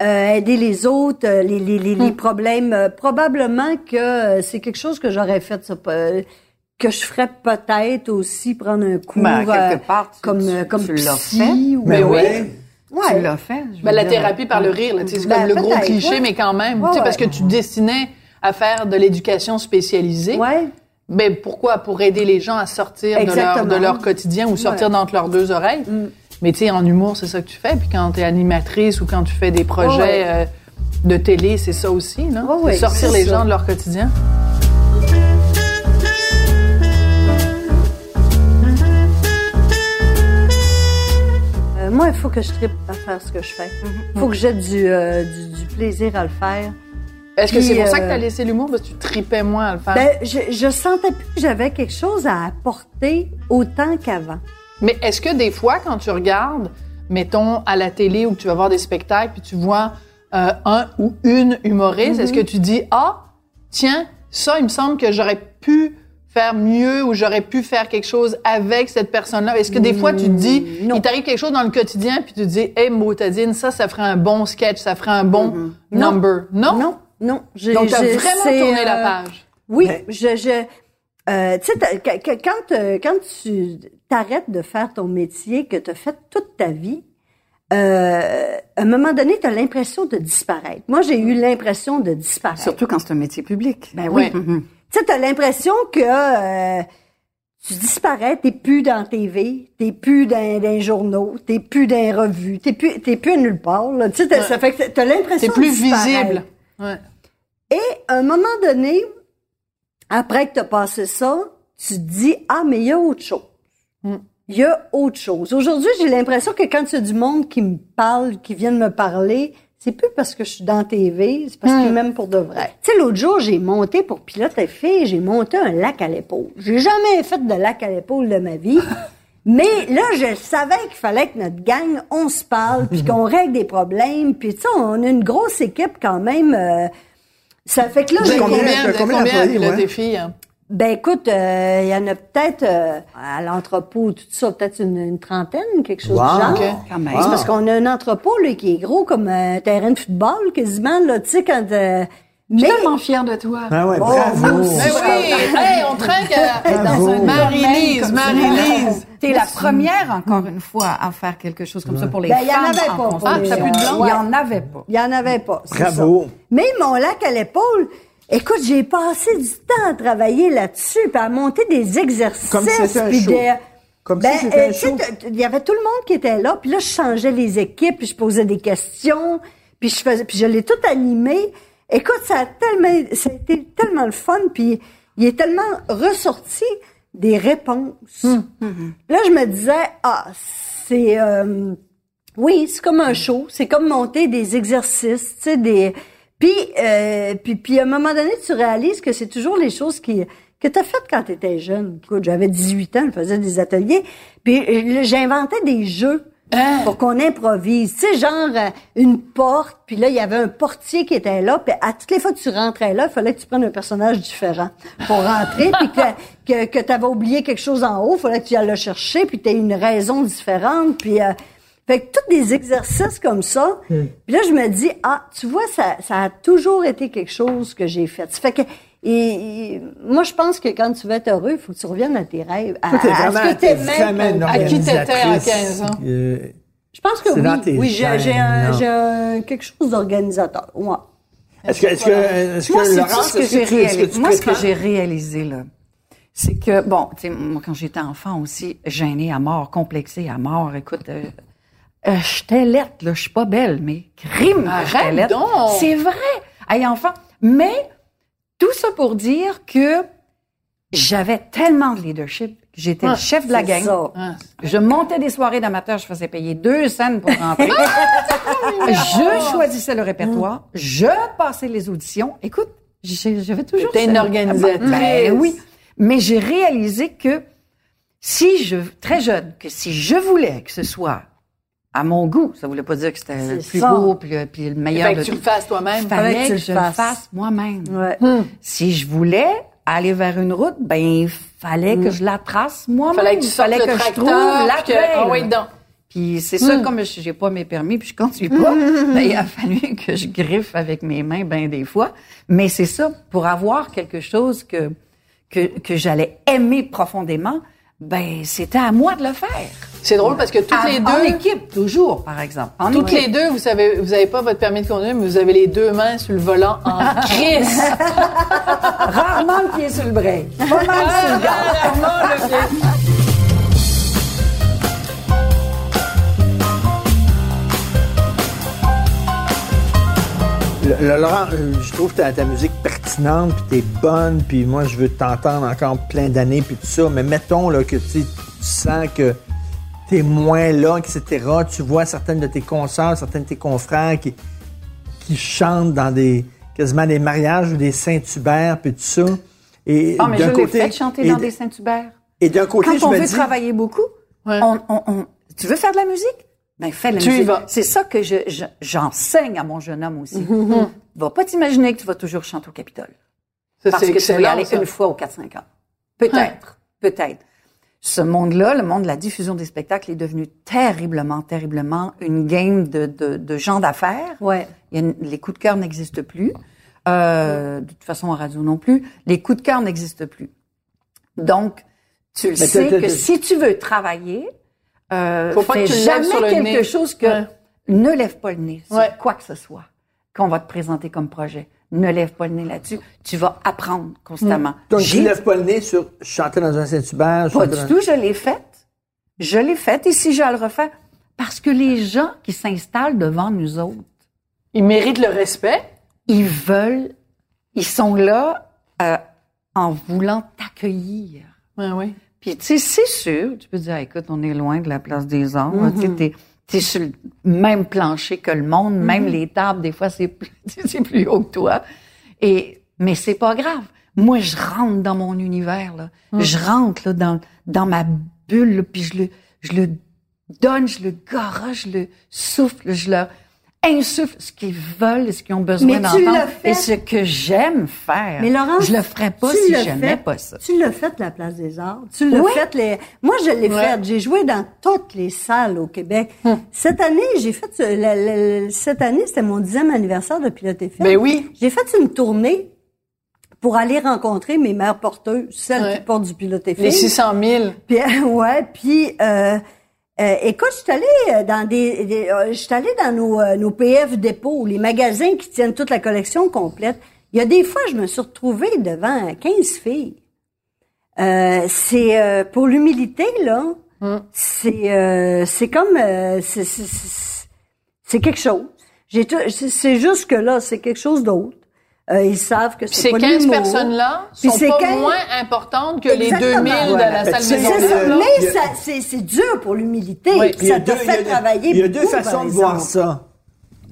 Euh, aider les autres, les, les, les, les Hmm. problèmes. euh, probablement que c'est quelque chose que j'aurais fait, ça, que je ferais peut-être aussi prendre un cours Ben, quelque euh, part, tu- comme tu- euh, comme tu l'as psy fait. ou- Ben oui. ouais. Ouais. Tu l'as fait. je Ben, la dire. thérapie par le rire, là, c'est Ben, comme le gros cliché, ouais. mais quand même, Ouais, tu sais, parce que tu destinais à faire de l'éducation spécialisée. Ouais. Ben pourquoi? Pour aider les gens à sortir de leur, de leur quotidien ou sortir Ouais. d'entre leurs deux oreilles. Mm. Mais tu sais, en humour, c'est ça que tu fais. Puis quand tu es animatrice ou quand tu fais des projets Ouais, euh, de télé, c'est ça aussi, là. Ouais, ouais, C'est sortir les ça. gens de leur quotidien. Moi, il faut que je tripe à faire ce que je fais. Il faut que j'ai du, euh, du, du plaisir à le faire. Est-ce que c'est pour ça que euh, tu as laissé l'humour? Parce que tu tripais moins à le faire? Ben, je, je sentais plus que j'avais quelque chose à apporter autant qu'avant. Mais est-ce que des fois, quand tu regardes, mettons, à la télé ou que tu vas voir des spectacles, puis tu vois euh, un ou une humoriste, est-ce que tu dis, ah, tiens, ça, il me semble que j'aurais pu faire mieux ou j'aurais pu faire quelque chose avec cette personne-là? Est-ce que des fois, tu te dis, non. il t'arrive quelque chose dans le quotidien, puis tu te dis, hey, Motadine, ça, ça ferait un bon sketch, ça ferait un bon number. Non? Non, non. j'ai- Donc, tu as vraiment tourné la euh, page. Oui, Mais- je, je euh, tu sais, quand, euh, quand tu t'arrêtes de faire ton métier que tu as fait toute ta vie, euh, à un moment donné, tu as l'impression de disparaître. Moi, j'ai eu l'impression de disparaître. Surtout quand c'est un métier public. Ben oui. Mhm. Tu sais, t'as l'impression que euh, tu disparais, t'es plus dans TV, t'es plus dans, dans les journaux, t'es plus dans les revues, t'es plus, t'es plus nulle part. Là. Tu sais, t'as- ça fait que t'as l'impression C'est de plus visible. Ouais. Et à un moment donné, après que tu as passé ça, tu te dis Ah, mais il y a autre chose. Mm. Il y a autre chose. Aujourd'hui, j'ai l'impression que quand a du monde qui me parle, qui vient de me parler, c'est plus parce que je suis dans TV, c'est parce qu'ils m'aiment pour de vrai. Tu sais, l'autre jour, j'ai monté pour pilote fille, j'ai monté un lac à l'épaule. J'ai jamais fait de lac à l'épaule de ma vie. Mais là, je savais qu'il fallait que notre gang, on se parle, puis qu'on règle des problèmes. Puis tu sais, on a une grosse équipe quand même. euh, ça fait que là, j'ai combien- combien, combien combien filles? hein? Ben écoute, euh, il y en a peut-être euh, à l'entrepôt, tout ça, peut-être une, une trentaine, quelque chose Wow. du genre. Ok. Quand même. C'est parce qu'on a un entrepôt là, qui est gros comme un terrain de football, quasiment, là, tu sais, quand... euh, Je suis mais tellement fière de toi. Ah ouais, Oh, bravo. vous aussi. Ben oui! Hey, on trinque Bravo. dans un Marie-Lise, Marie-Lise. T'es la première, encore une fois, à faire quelque chose comme ça pour les Ben, il y en femmes. avait pas Ah, t'as plus de euh, blanc? Il y en avait pas. Il y en avait pas. c'est Bravo. ça. Mais mon lac à l'épaule, écoute, j'ai passé du temps à travailler là-dessus, puis à monter des exercices. Comme si c'était un show. Comme ben, si c'était euh, un show. t- il y avait tout le monde qui était là, puis là, je changeais les équipes, puis je posais des questions, puis je faisais, puis je l'ai tout animé. Écoute, ça a tellement, ça a été tellement le fun, puis il est tellement ressorti des réponses. Là, je me disais, ah, c'est, euh, oui, c'est comme un show, c'est comme monter des exercices, tu sais, des, puis, euh, puis, puis à un moment donné, tu réalises que c'est toujours les choses qui que tu as faites quand tu étais jeune. Écoute, j'avais 18 ans, je faisais des ateliers, puis euh, j'inventais des jeux pour qu'on improvise. Tu sais, genre euh, une porte, puis là, il y avait un portier qui était là, puis à toutes les fois que tu rentrais là, il fallait que tu prennes un personnage différent pour rentrer, puis que, que, que tu avais oublié quelque chose en haut, il fallait que tu ailles le chercher, puis tu aies une raison différente, puis... euh, fait que tous des exercices comme ça. Puis là, je me dis, ah, tu vois, ça, ça a toujours été quelque chose que j'ai fait. Fait que, et, et moi, je pense que quand tu veux être heureux, il faut que tu reviennes à tes rêves. À, Toi, à ce que comme- À qui t'étais à organisatrice. 15 ans? Euh, Je pense que oui. Oui, j'ai, un, quelque chose d'organisateur. Ouais. Est-ce que, est-ce que, est-ce Moi, que, c'est tout Laurence, ce que j'ai tu- réalisé. tu Moi, ce que j'ai réalisé, là, c'est que, bon, tu sais, moi, quand j'étais enfant aussi, gênée à mort, complexée à mort, écoute, euh, euh, j'étais lettre, là, je suis pas belle, mais crime j'étais lettre. donc! C'est vrai! Hey, enfant, mais tout ça pour dire que j'avais tellement de leadership, j'étais le chef de la gang. ça. Ah. Je montais des soirées d'amateurs, je faisais payer deux scènes pour rentrer. je choisissais le répertoire, je passais les auditions. Écoute, j'avais toujours... T'es une organisatrice. Ben oui. Mais j'ai réalisé que si je, très jeune, que si je voulais que ce soit à mon goût, ça voulait pas dire que c'était le plus ça. beau puis le, puis le meilleur Fait que de tu tout. le fasses toi-même. Fallait Fallait que, je le le fasses. fasse moi-même. Ouais. Si je voulais aller vers une route, ben il fallait que je la trace moi-même. Fallait que tu fallait le que je tracteur. trouve la que-. Ah oui, donc. Puis c'est ça, comme je j'ai pas mes permis, puis je conduis pas, ben, il a fallu que je griffe avec mes mains ben des fois. Mais c'est ça, pour avoir quelque chose que que, que j'allais aimer profondément, ben c'était à moi de le faire. C'est drôle parce que toutes En- les En deux, équipe, toujours, par exemple. En toutes équipe. les deux, vous savez, vous avez pas votre permis de conduire, mais vous avez les deux mains sur le volant en crise. Rarement le pied sur le break. Pas mal sur le gaz. Le- le- Laurent, euh, je trouve ta, ta musique pertinente, puis t'es bonne, puis moi, je veux t'entendre encore plein d'années, puis tout ça. Mais mettons là, que tu sais, tu sens que t'es moins là, etc. Tu vois certaines de tes consoeurs, certaines de tes confrères qui, qui chantent dans des quasiment des mariages ou des Saint-Hubert, puis tout ça. Et Ah, mais d'un je côté- fait chanter et dans des Saint-Hubert. Et d'un côté, Quand je on me veut dis, travailler beaucoup, Ouais. on, on- on- tu veux faire de la musique? Ben, fais de la Tu y musique. vas. C'est ça que je, je- j'enseigne à mon jeune homme aussi. Mm-hmm. Va pas t'imaginer que tu vas toujours chanter au Capitole. Ça, Parce c'est que tu vas y aller ça. une fois aux 4-5 ans. Peut-être. Peut-être. Ce monde-là, le monde de la diffusion des spectacles est devenu terriblement, terriblement une game de, de, de gens d'affaires. Ouais. Il y a une- les coups de cœur n'existent plus. Euh, de toute façon, en radio non plus. Les coups de cœur n'existent plus. Donc, tu le sais que si tu veux travailler, euh, Faut pas fais que tu jamais sur le quelque nez. chose que Ouais. ne lève pas le nez sur Ouais. quoi que ce soit qu'on va te présenter comme projet. Ne lève pas le nez là-dessus. Tu vas apprendre constamment. donc tu J'ai lèves pas le nez sur chanter dans un Saint-Hubert. pas du dans- tout, je l'ai faite. Je l'ai faite et si je le refais, parce que les gens qui s'installent devant nous autres, Ils méritent le respect. ils veulent, ils sont là euh, en voulant t'accueillir. Ouais, oui. Puis, tu sais, c'est sûr, tu peux dire, écoute, on est loin de la place des sais, t'es sur le même plancher que le monde, même les tables, des fois, c'est plus, haut que toi. Et, mais c'est pas grave. Moi, je rentre dans mon univers, là. Je rentre, là, dans, dans ma bulle, là, puis je le, je le donne, je le garoche, je le souffle, je leur insuffle ce qu'ils veulent, ce qu'ils ont besoin Mais d'entendre. Et ce que j'aime faire. Mais Laurence, je le ferais pas si j'aimais pas ça. Tu l'as fait la place des Arts. Tu l'as Oui. fait les. Moi, je l'ai Ouais. fait. J'ai joué dans toutes les salles au Québec. Hum. Cette année, j'ai fait ce- la- la- la- cette année, c'était mon dixième anniversaire de Pilote FM. Ben oui. J'ai fait une tournée pour aller rencontrer mes mères porteuses, celles Ouais. qui portent du Pilote FM. Les 600 000. Puis, ouais, puis euh, euh, écoute, je suis allée euh, dans des, des euh, je suis allée dans nos, euh, nos PF dépôts, les magasins qui tiennent toute la collection complète. Il y a des fois, je me suis retrouvée devant 15 filles. Euh, c'est euh, pour l'humilité là, c'est euh, c'est comme euh, c'est c'est- c'est c'est quelque chose. J'ai tout- c'est c'est juste que là, c'est quelque chose d'autre. Euh, ils savent que c'est ces pas 15 l'humour. personnes-là sont pas 15 moins importantes que les Exactement. 2000 de Voilà. la Fait salle Maison Il il y mais a- c'est, dur pour l'humilité. Oui. Il y a Ça te deux- il fait travailler Il y a deux façons de voir ça.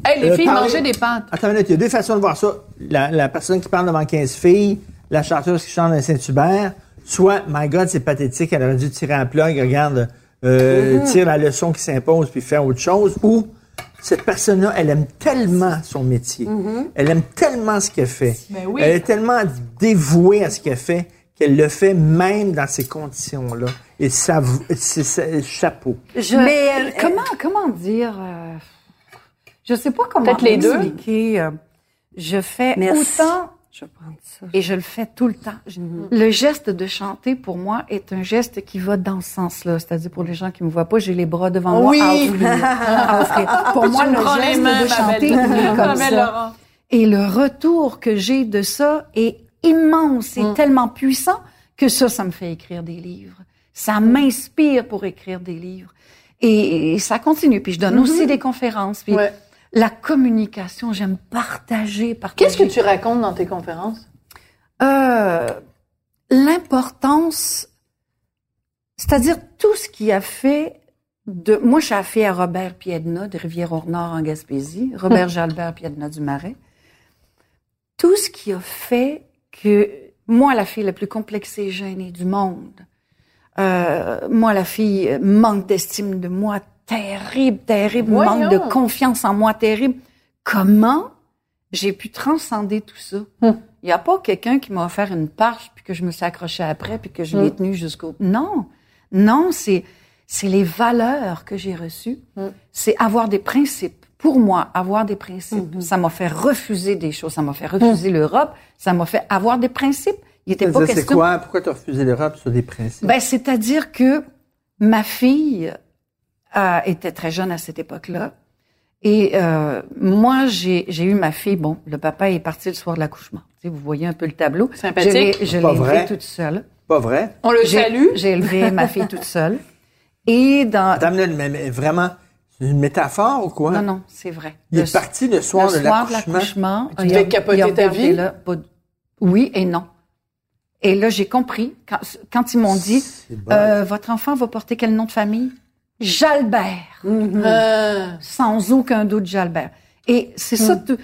Hey, les Euh, filles parler- mangeaient des pâtes. Attends une minute, il y a deux façons de voir ça. La, la personne qui parle devant 15 filles, la chanteuse qui chante dans Saint-Hubert, soit, my God, c'est pathétique, elle aurait dû tirer un plug, regarde, euh, Mm-hmm. tire la leçon qui s'impose puis faire autre chose, ou cette personne-là, elle aime tellement son métier, elle aime tellement ce qu'elle fait, Mm-hmm. Ben oui. elle est tellement dévouée à ce qu'elle fait qu'elle le fait même dans ces conditions-là. Et ça, c'est chapeau. Je, Mais, euh, comment comment dire euh, Je sais pas comment Peut-être les deux. expliquer. euh, je fais Merci. autant Je vais prendre ça. et je le fais tout le temps. Je- Le geste de chanter pour moi est un geste qui va dans ce sens-là, c'est-à-dire pour les gens qui me voient pas, j'ai les bras devant moi Oui. à offrir. à offrir. Pour moi, le geste mains, de chanter il est comme ça. Laurent. Et le retour que j'ai de ça est immense et tellement puissant que ça, ça me fait écrire des livres. Ça m'inspire pour écrire des livres. Et, et ça continue. Puis je donne aussi des conférences. Puis Ouais. La communication, j'aime partager, partager. Qu'est-ce que tu racontes dans tes conférences? Euh, l'importance, c'est-à-dire tout ce qui a fait de... Moi, je suis affaire à Robert Piedna de Rivière-au-Nord en Gaspésie, Robert Jalbert Piedna du Marais. Tout ce qui a fait que moi, la fille la plus complexée et gênée du monde, euh, moi, la fille, manque d'estime de moi terrible, terrible, Voyons. manque de confiance en moi terrible. Comment j'ai pu transcender tout ça? Il n'y a pas quelqu'un qui m'a offert une parche puis que je me suis accrochée après puis que je l'ai tenue jusqu'au... Non, non, c'est c'est les valeurs que j'ai reçues. C'est avoir des principes. Pour moi, avoir des principes, ça m'a fait refuser des choses. Ça m'a fait refuser l'Europe. Ça m'a fait avoir des principes. Il était pas C'est question... quoi? Pourquoi tu as refusé l'Europe sur des principes? Ben, c'est-à-dire que ma fille euh, était très jeune à cette époque-là. Et euh, moi, j'ai j'ai eu ma fille. Bon, le papa est parti le soir de l'accouchement. Tu sais, vous voyez un peu le tableau. Sympathique. Je l'ai- Je l'ai Pas élevée toute seule. Pas vrai? On le J'ai- salue. J'ai élevé ma fille toute seule. Et dans... Madame, là, mais- mais vraiment, c'est une métaphore ou quoi? Non, non, c'est vrai. Il Le- est parti le soir le de soir de l'accouchement. Tu il devais a- capoter ta vie? là, pas oui et non. Et là, j'ai compris, quand, quand ils m'ont dit, C'est bon. euh, votre enfant va porter quel nom de famille? Jalbert. Euh, Sans aucun doute, Jalbert. Et c'est ça, tout.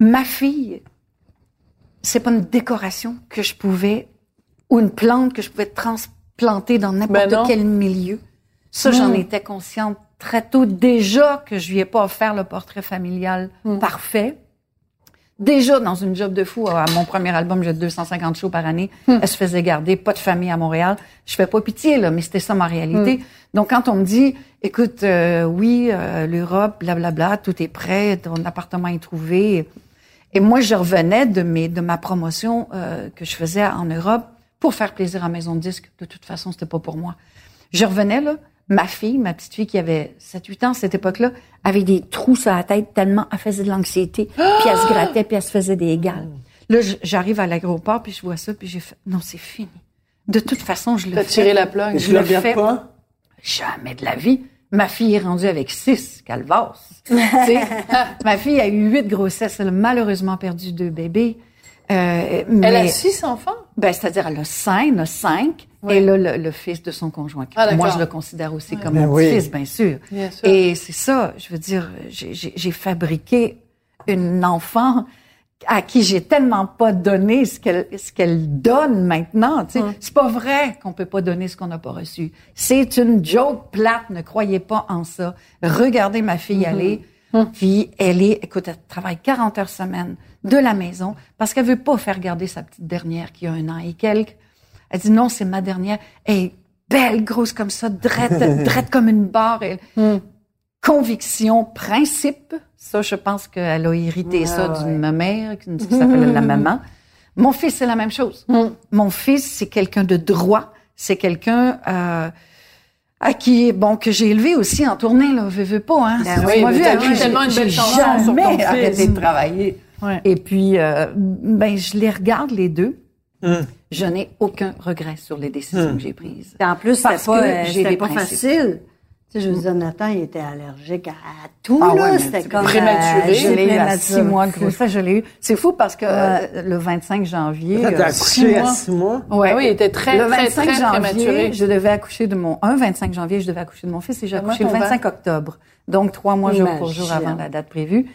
ma fille, c'est pas une décoration que je pouvais, ou une plante que je pouvais transplanter dans n'importe Ben quel milieu. Ça, j'en étais consciente très tôt. Déjà que je lui ai pas offert le portrait familial parfait. Déjà, dans une job de fou, à mon premier album, j'ai 250 shows par année. Elle se faisait garder, pas de famille à Montréal. Je fais pas pitié, là, mais c'était ça ma réalité. Donc, quand on me dit, écoute, euh, oui, euh, l'Europe, blablabla, tout est prêt, ton appartement est trouvé. Et moi, je revenais de mes, de ma promotion euh, que je faisais en Europe pour faire plaisir à Maison de Disque. De toute façon, c'était pas pour moi. Je revenais, là, ma fille, ma petite fille qui avait 7-8 ans à cette époque-là, avait des trous sur la tête tellement elle faisait de l'anxiété, puis elle se grattait, puis elle se faisait des gales. Là, j- j'arrive à l'aéroport, puis je vois ça, puis j'ai fait, non, c'est fini. De toute façon, je le T'as fais. tiré la. Mais je le fais. pas? Jamais de la vie. Ma fille est rendue avec six calvas. Ma fille a eu huit grossesses. Elle a malheureusement perdu deux bébés. Euh, mais, Elle a six enfants? ben, c'est-à-dire, elle a cinq, elle a cinq. Et là, le, le fils de son conjoint. Ah, d'accord. Moi, je le considère aussi comme mon oui. petit-fils, bien sûr. Bien sûr. Et c'est ça, je veux dire, j'ai- j'ai j'ai fabriqué une enfant à qui j'ai tellement pas donné ce qu'elle ce qu'elle donne maintenant. Tu sais, c'est pas vrai qu'on peut pas donner ce qu'on n'a pas reçu. C'est une joke plate. Ne croyez pas en ça. Regardez ma fille aller. Puis elle est, écoute, elle travaille 40 heures semaine de la maison parce qu'elle veut pas faire garder sa petite dernière qui a un an et quelques. Elle dit non, c'est ma dernière. Elle est belle, grosse comme ça, drette, drette comme une barre. Elle- Conviction, principe. Ça, je pense qu'elle a hérité ça d'une mère, qui s'appelle la maman. Mon fils, c'est la même chose. Mon fils, c'est quelqu'un de droit. C'est quelqu'un euh, à qui, bon, que j'ai élevé aussi en tournée, là, veux, veux pas, hein. Ben Tu oui, mais vu à qui tellement une belle chanson sur ton jamais fils. arrêté de travailler. Ouais. Et puis, euh, ben, je les regarde les deux. Je n'ai aucun regret sur les décisions que j'ai prises. En plus, Parce pas, que euh, j'ai c'était des pas principes. facile. Tu sais, je veux dire, Nathan, il était allergique à tout, Ah ouais, là. C'était comme... prématuré. euh, Je l'ai eu à prématuré. six mois de grossesse, je l'ai eu. C'est fou parce que euh, le 25 janvier. T'as euh, accouché à six mois? ouais. Ah oui, il était très, le très, 25 très janvier, prématuré. je devais accoucher de mon un 25 janvier, je devais accoucher de mon fils et j'ai accouché le ton 25 octobre. Donc trois mois jour pour jour Imagine. avant la date prévue.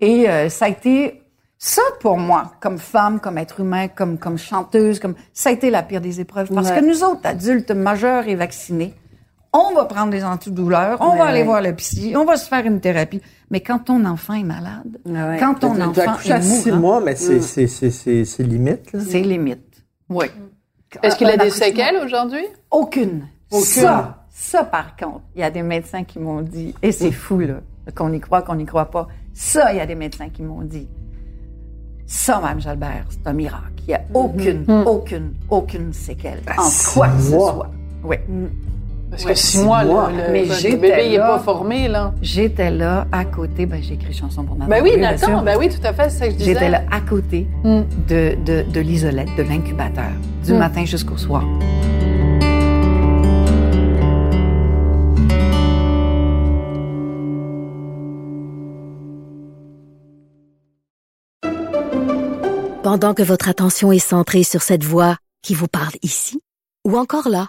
Et euh, ça a été ça pour moi, comme femme, comme être humain, comme comme chanteuse, comme ça a été la pire des épreuves parce Ouais. que nous autres adultes majeurs et vaccinés, on va prendre des antidouleurs, on va aller ouais. voir le psy, on va se faire une thérapie. Mais quand ton enfant est malade, Ouais. quand ton T'as- enfant est à six mourant, mois, mais c'est, c'est, c'est, c'est, c'est limite, là. c'est limite. Oui. Est-ce qu'il a des séquelles aujourd'hui? Aucune. Ça, ça par contre, il y a des médecins qui m'ont dit, et c'est fou là, qu'on y croit, qu'on n'y croit pas. Ça, il y a des médecins qui m'ont dit, ça, Mme Jalbert, c'est un miracle. Il n'y a aucune, aucune, aucune séquelle en quoi que ce soit. Oui. Parce Ouais, que six six mois, mois. le, Mais le j'étais bébé, il est là. pas formé, là. J'étais là, à côté, ben, j'ai écrit chanson pour Nathan. Ben oui, Nathan, sûr. ben oui, tout à fait, c'est ça que je disais. J'étais là à côté Mm. de, de, de l'isolette, de l'incubateur, du Mm. matin jusqu'au soir. Pendant que votre attention est centrée sur cette voix qui vous parle ici, ou encore là,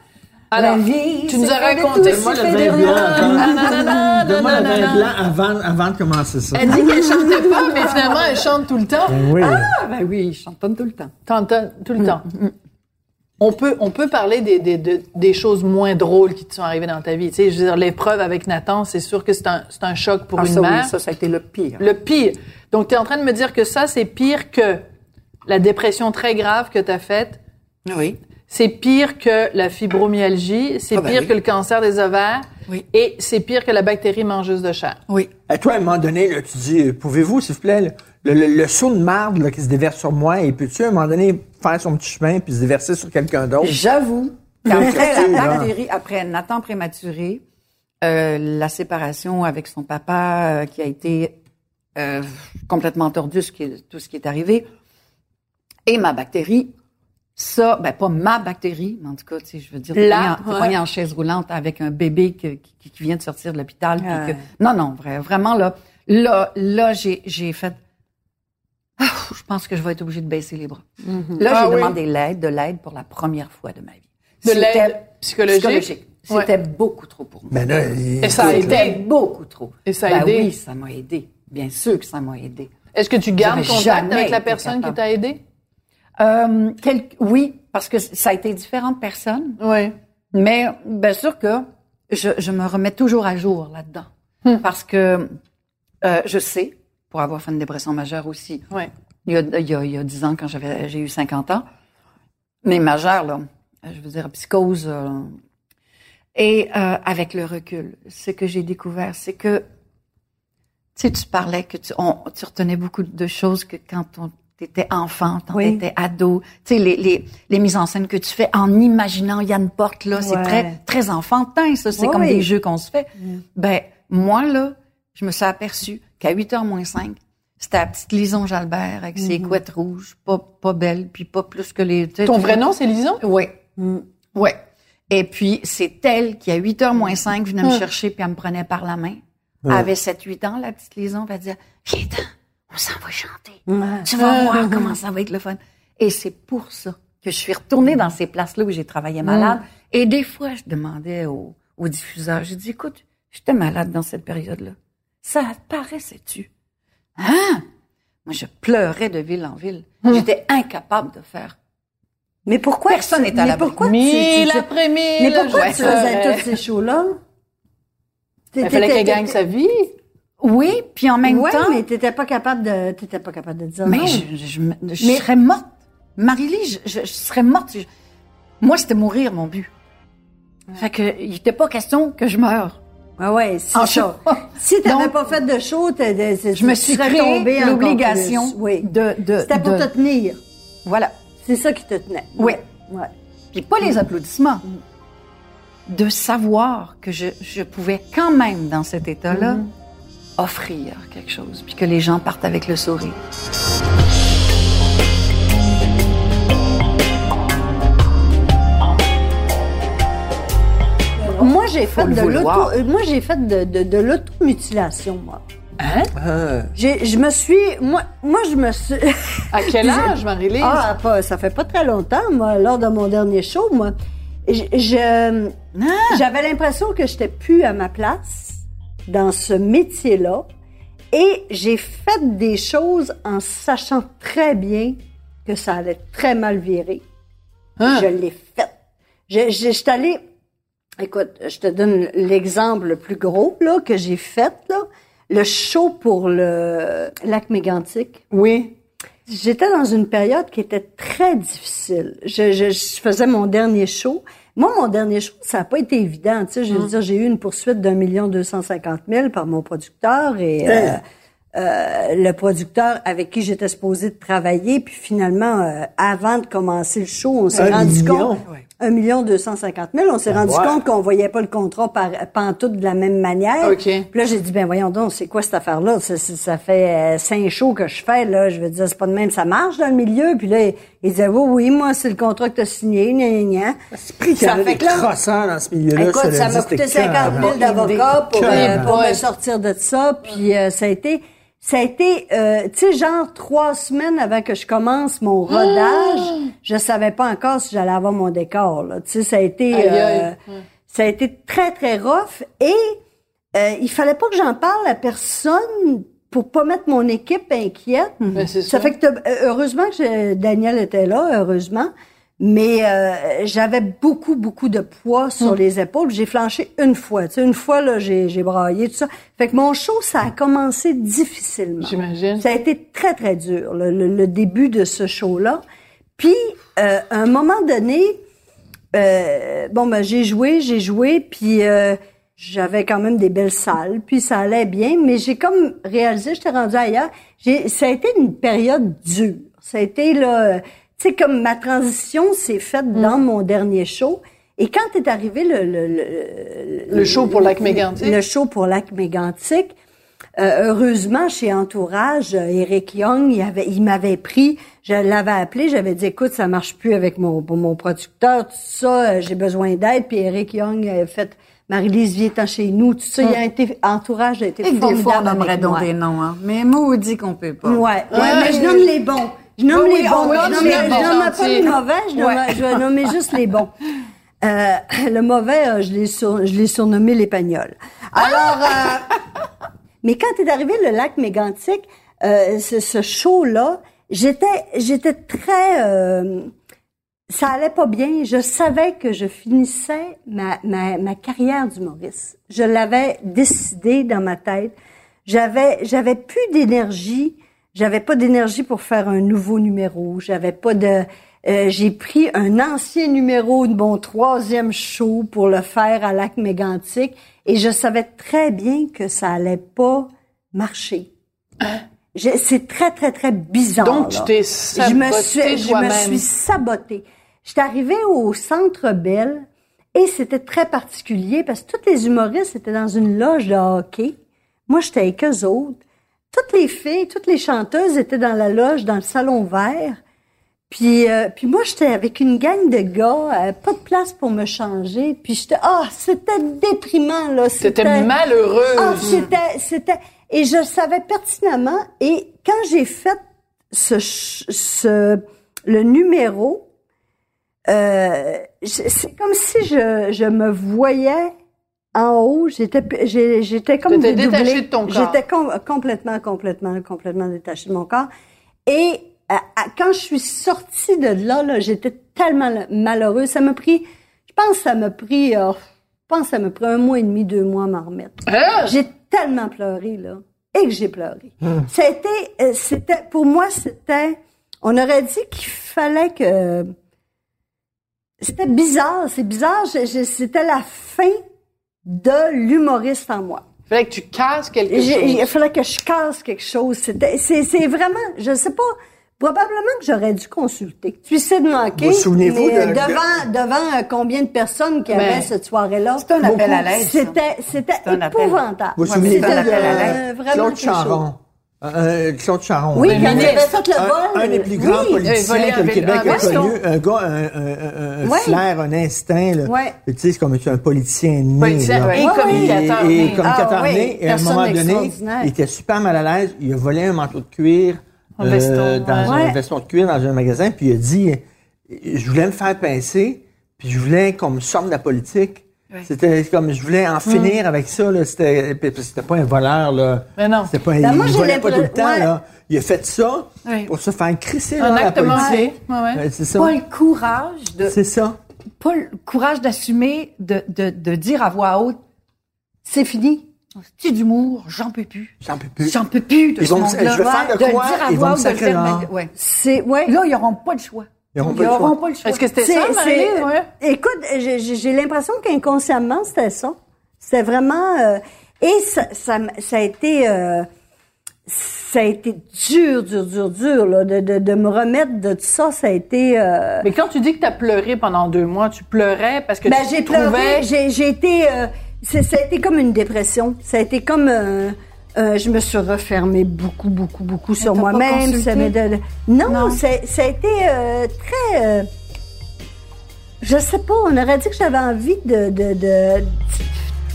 Alors, vie, tu nous as raconté... Donne-moi le vin blanc rien. avant. Donne-moi le vin blanc avant, avant de commencer ça. Elle dit qu'elle chantait pas, mais finalement, elle chante tout le temps. Ben oui. Ah, ben oui, je chantonne tout le temps. T'entends tout le temps. On peut, on peut parler des, des, de- des choses moins drôles qui te sont arrivées dans ta vie. Tu sais, je veux dire, l'épreuve avec Nathan, c'est sûr que c'est un, c'est un choc pour Ah, une ça, oui, mère. ça, ça a été le pire. Le pire. Donc, tu es en train de me dire que ça, c'est pire que la dépression très grave que tu as faite? Oui. C'est pire que la fibromyalgie. C'est Ah ben pire oui. que le cancer des ovaires. Oui. Et c'est pire que la bactérie mangeuse de chair. Oui. À toi, à un moment donné, là, tu dis, euh, pouvez-vous, s'il vous plaît, là, le, le, le seau de marde là, qui se déverse sur moi, et peux-tu, à un moment donné, faire son petit chemin puis se déverser sur quelqu'un d'autre? J'avoue qu'après la bactérie, après Nathan prématuré, euh, la séparation avec son papa euh, qui a été euh, complètement tordu, ce qui est- tout ce qui est arrivé, et ma bactérie, ça, ben pas ma bactérie, mais en tout cas, tu sais, je veux dire, t'es ouais. en chaise roulante avec un bébé que- qui, qui vient de sortir de l'hôpital. puis Ouais. que- non, non, vrai, vraiment là, là, là, j'ai, j'ai fait. Ah, je pense que je vais être obligée de baisser les bras. Là, Ah j'ai oui. demandé l'aide, de l'aide pour la première fois de ma vie. De C'était l'aide psychologique? Ouais. C'était beaucoup trop pour moi. Ben là, il- Et ça a C'était aidé? beaucoup trop. Et ça a Ben aidé? Oui, ça m'a aidé. Bien sûr que ça m'a aidé. Est-ce que tu gardes J'aurais contact avec la personne qui t'a aidé? Euh, quel- oui, parce que ça a été différentes personnes, Oui. mais bien sûr que je, je me remets toujours à jour là-dedans. Parce que euh, je sais, pour avoir fait une dépression majeure aussi, Oui. il y a, il y a, il y a 10 ans, quand j'avais, j'ai eu 50 ans. Mais majeure, là, je veux dire, psychose. euh, et euh, avec le recul, ce que j'ai découvert, c'est que, tu sais, tu parlais que tu, on, tu retenais beaucoup de choses que quand on étais enfant, quand Oui. t'étais ado, tu sais, les, les, les mises en scène que tu fais en imaginant Yann Porte, là, c'est très, très enfantin, ça. C'est Oui, comme oui. des jeux qu'on se fait. Ben, moi, là, je me suis aperçue qu'à 8h moins 5, c'était la petite Lison Jalbert avec ses couettes rouges, pas, pas belle, puis pas plus que les... tu sais, Ton vrai nom, c'est Lison? Oui. Oui. Et puis, c'est elle qui, à 8h moins 5, venait me Hum. chercher puis elle me prenait par la main. Elle avait 7-8 ans, la petite Lison, elle va dire, viens on s'en va chanter. Tu vas voir comment ça va être le fun. Et c'est pour ça que je suis retournée dans ces places-là où j'ai travaillé malade. Et des fois, je demandais au, au diffuseur, j'ai dit, écoute, j'étais malade dans cette période-là. Ça paraissait-tu? Hein? Moi, je pleurais de ville en ville. J'étais incapable de faire. Mais pourquoi Personne n'est à mais l'abri. pourquoi tu- Mille tu- tu- après mille. Mais pourquoi tu faisais tous ces shows-là? Il fallait qu'elle gagne sa vie. Oui, puis en même ouais, temps, mais t'étais pas capable de, t'étais pas capable de dire mais non. je, je, je me- je Mais- serais morte. Marie-Lie, je, serais morte. Moi, c'était mourir, mon but. Fait que, il était pas question que je meure. Ah ouais, c'est En ça. Si t'avais pas fait de show, Je me suis créé l'obligation. Oui. de, de, C'était pour de- te tenir. voilà. C'est ça qui te tenait. Oui. Ouais. Puis pas les applaudissements. De savoir que je, je pouvais quand même, dans cet état-là, offrir quelque chose. Puis que les gens partent avec le sourire. Moi, j'ai fait de l'auto, euh, moi, j'ai fait de, de, de l'automutilation, moi. Hein? J'ai, je me suis, moi, moi, je me suis, À quel âge, Marie-Lise? ah, pas, ça fait pas très longtemps, moi, lors de mon dernier show, moi. Je, je- Ah! j'avais l'impression que j'étais plus à ma place dans ce métier-là. Et j'ai fait des choses en sachant très bien que ça allait très mal virer. Hein? Je l'ai fait. Je, je, je suis allée, écoute, je te donne l'exemple le plus gros, là, que j'ai fait, là. Le show pour le lac mégantic. Oui. J'étais dans une période qui était très difficile. Je, je, je faisais mon dernier show. Moi, mon dernier show, ça n'a pas été évident. Tu sais, je veux dire, j'ai eu une poursuite d'un million deux cent cinquante mille par mon producteur et euh, euh, le producteur avec qui j'étais supposée de travailler. Puis finalement, euh, avant de commencer le show, on s'est rendu million? compte un million deux cent cinquante mille. On s'est rendu ouais. compte qu'on voyait pas le contrat par pantoute de la même manière. OK. Puis là, j'ai dit, ben voyons donc, c'est quoi cette affaire-là? Ça, ça- ça fait euh, cinq shows que je fais, là. Je veux dire, c'est pas de même, ça marche dans le milieu. Puis là, il, il disait, oui, oui, moi, c'est le contrat que t'as signé, gna, gna, gna. C'est pris qu'il y Ça fait que là- dans ce milieu-là. Écoute, ça m'a coûté 50 carrément- 000 d'avocat pour, euh, pour me sortir de ça. Puis euh, ça a été, ça a été, euh, tu sais, genre trois semaines avant que je commence mon rodage, je savais pas encore si j'allais avoir mon décor. Tu sais, ça a été, Aïe, euh, ça a été très très rough et euh, il fallait pas que j'en parle à personne pour pas mettre mon équipe inquiète. Ben, ça ça. fait que euh, heureusement que je- Daniel était là, heureusement. Mais euh, j'avais beaucoup, beaucoup de poids sur les épaules. J'ai flanché une fois. Tu sais, une fois, là, j'ai, j'ai braillé, tout ça. Fait que mon show, ça a commencé difficilement. J'imagine. Ça a été très, très dur, le, le- le début de ce show-là. Puis, euh, à un moment donné, euh, bon, ben, j'ai joué, j'ai joué, puis j'avais quand même des belles salles, puis ça allait bien, mais j'ai comme réalisé, j'étais rendue ailleurs. J'ai, ça a été une période dure. Ça a été, là, sais, comme ma transition s'est faite dans mon dernier show. Et quand est arrivé le... Le, le, Le show pour Lac Mégantic. Le show pour Lac Mégantic, euh, heureusement, chez Entourage, euh, Eric Young, il, avait, il m'avait pris, je l'avais appelé, j'avais dit, écoute, ça marche plus avec mon, mon producteur, tout ça, euh, j'ai besoin d'aide. Puis Eric Young a fait, Marie-Lise viens chez nous, tout ça. Il a été, Entourage a été Et que des fois, on formidable nommerait donc moi. des noms, hein. Mais maudit qu'on peut pas. Ouais, ouais, mais je nomme les bons. Je nomme Oui, les bons. on je nomme les je nomme pas les mauvais, je, nomme- Ouais. je vais nommer juste les bons. Euh, le mauvais, euh, je l'ai sur, surnommé l'épagnol. Alors, euh, mais quand est arrivé le lac mégantic, euh, ce, ce show-là, j'étais, j'étais très, euh, ça allait pas bien. Je savais que je finissais ma, ma, ma carrière d'humoriste. Je l'avais décidé dans ma tête. J'avais, j'avais plus d'énergie. J'avais pas d'énergie pour faire un nouveau numéro. J'avais pas de, euh, j'ai pris un ancien numéro de mon troisième show pour le faire à Lac Mégantic et je savais très bien que ça allait pas marcher. Je- C'est très, très, très bizarre. Donc, tu t'es Je me suis, je me suis sabotée. J'étais arrivée au Centre Bell et c'était très particulier parce que tous les humoristes étaient dans une loge de hockey. Moi, j'étais avec eux autres. Toutes les filles, toutes les chanteuses étaient dans la loge, dans le salon vert. Puis, euh, puis moi, j'étais avec une gang de gars, euh, pas de place pour me changer. Puis j'étais, ah, c'était déprimant, là. C'était- malheureuse. ah, c'était, c'était, et je le savais pertinemment. Et quand j'ai fait ce, ce, le numéro, euh, c'est comme si je, je me voyais en haut. J'étais, j'étais comme détachée de ton corps. J'étais com- complètement, complètement, complètement détachée de mon corps. Et à- quand je suis sortie de là, là j'étais tellement malheureuse. Ça m'a pris, je pense que ça m'a pris, euh, je pense que ça m'a pris un mois et demi, deux mois à m'en remettre. Hein? J'ai tellement pleuré, là. Et que j'ai pleuré. C'était, euh, c'était, pour moi, c'était, on aurait dit qu'il fallait que, c'était bizarre, c'est bizarre, c'était la fin de l'humoriste en moi. Fallait que tu casses quelque J'ai- Il chose. fallait que je casse quelque chose. C'était, c'est, c'est vraiment, je sais pas, probablement que j'aurais dû consulter. Suicide manqué. Vous souvenez-vous mais, de- devant, devant euh, combien de personnes qui Mais- avaient cette soirée-là? C'est un appel à l'aide. C'était, c'était épouvantable. Vous vous souvenez de à euh, Claude chose. Charon? Euh, Claude Charon. Oui, il avait fait le vol. un des plus grands Oui. politiciens volé que le Québec un a connu. Un gars, un, un, un, un Ouais. flair, un instinct. Là. Ouais. Tu sais, c'est comme un politicien né. Politicien, là. Et communicateur. Et, et né. communicateur Ah, oui. né. Et à un moment donné, il était super mal à l'aise. Il a volé un manteau de cuir Un veston, dans ouais. un veston de cuir dans un magasin. Puis il a dit, je voulais me faire pincer, puis je voulais qu'on me sorte de la politique. C'était comme, je voulais en finir avec ça. Là. C'était, pas un voleur. Là. Mais non. C'était pas un, Ben, moi, il volait pas tout le temps. ouais. Là. Il a fait ça Ouais. pour se faire crisser Un la acte politique. Ouais, ouais. Ouais, c'est ça. Pas le courage de C'est ça. pas le courage d'assumer, de, de, de dire à voix haute, c'est fini. C'est d'humour, j'en peux plus. J'en peux plus. J'en peux plus de Ils ce vont je vais faire de quoi, dire à ils voix vont haute, de le faire. ouais. Ouais. Là, ils n'auront pas le choix. Ils auront pas le n'auront choix. pas le choix. Est-ce que c'était C'est- ça, c'est- Marie-Lise? Ouais. Écoute, j'ai- l'impression qu'inconsciemment, c'était ça. C'était vraiment... euh, et ça, ça, m- ça a été... euh, ça a été dur, dur, dur, dur, là, de, de, de me remettre de tout ça. Ça a été... euh, Mais quand tu dis que tu as pleuré pendant deux mois, tu pleurais parce que Ben, tu j'ai trouvais... pleuré, j'ai, j'ai été, euh, c'est- ça a été comme une dépression. Ça a été comme, euh, euh, je me suis refermée beaucoup, beaucoup, beaucoup sur moi-même. Ça de- non, ça a été euh, très, euh, je sais pas, on aurait dit que j'avais envie de, de, de-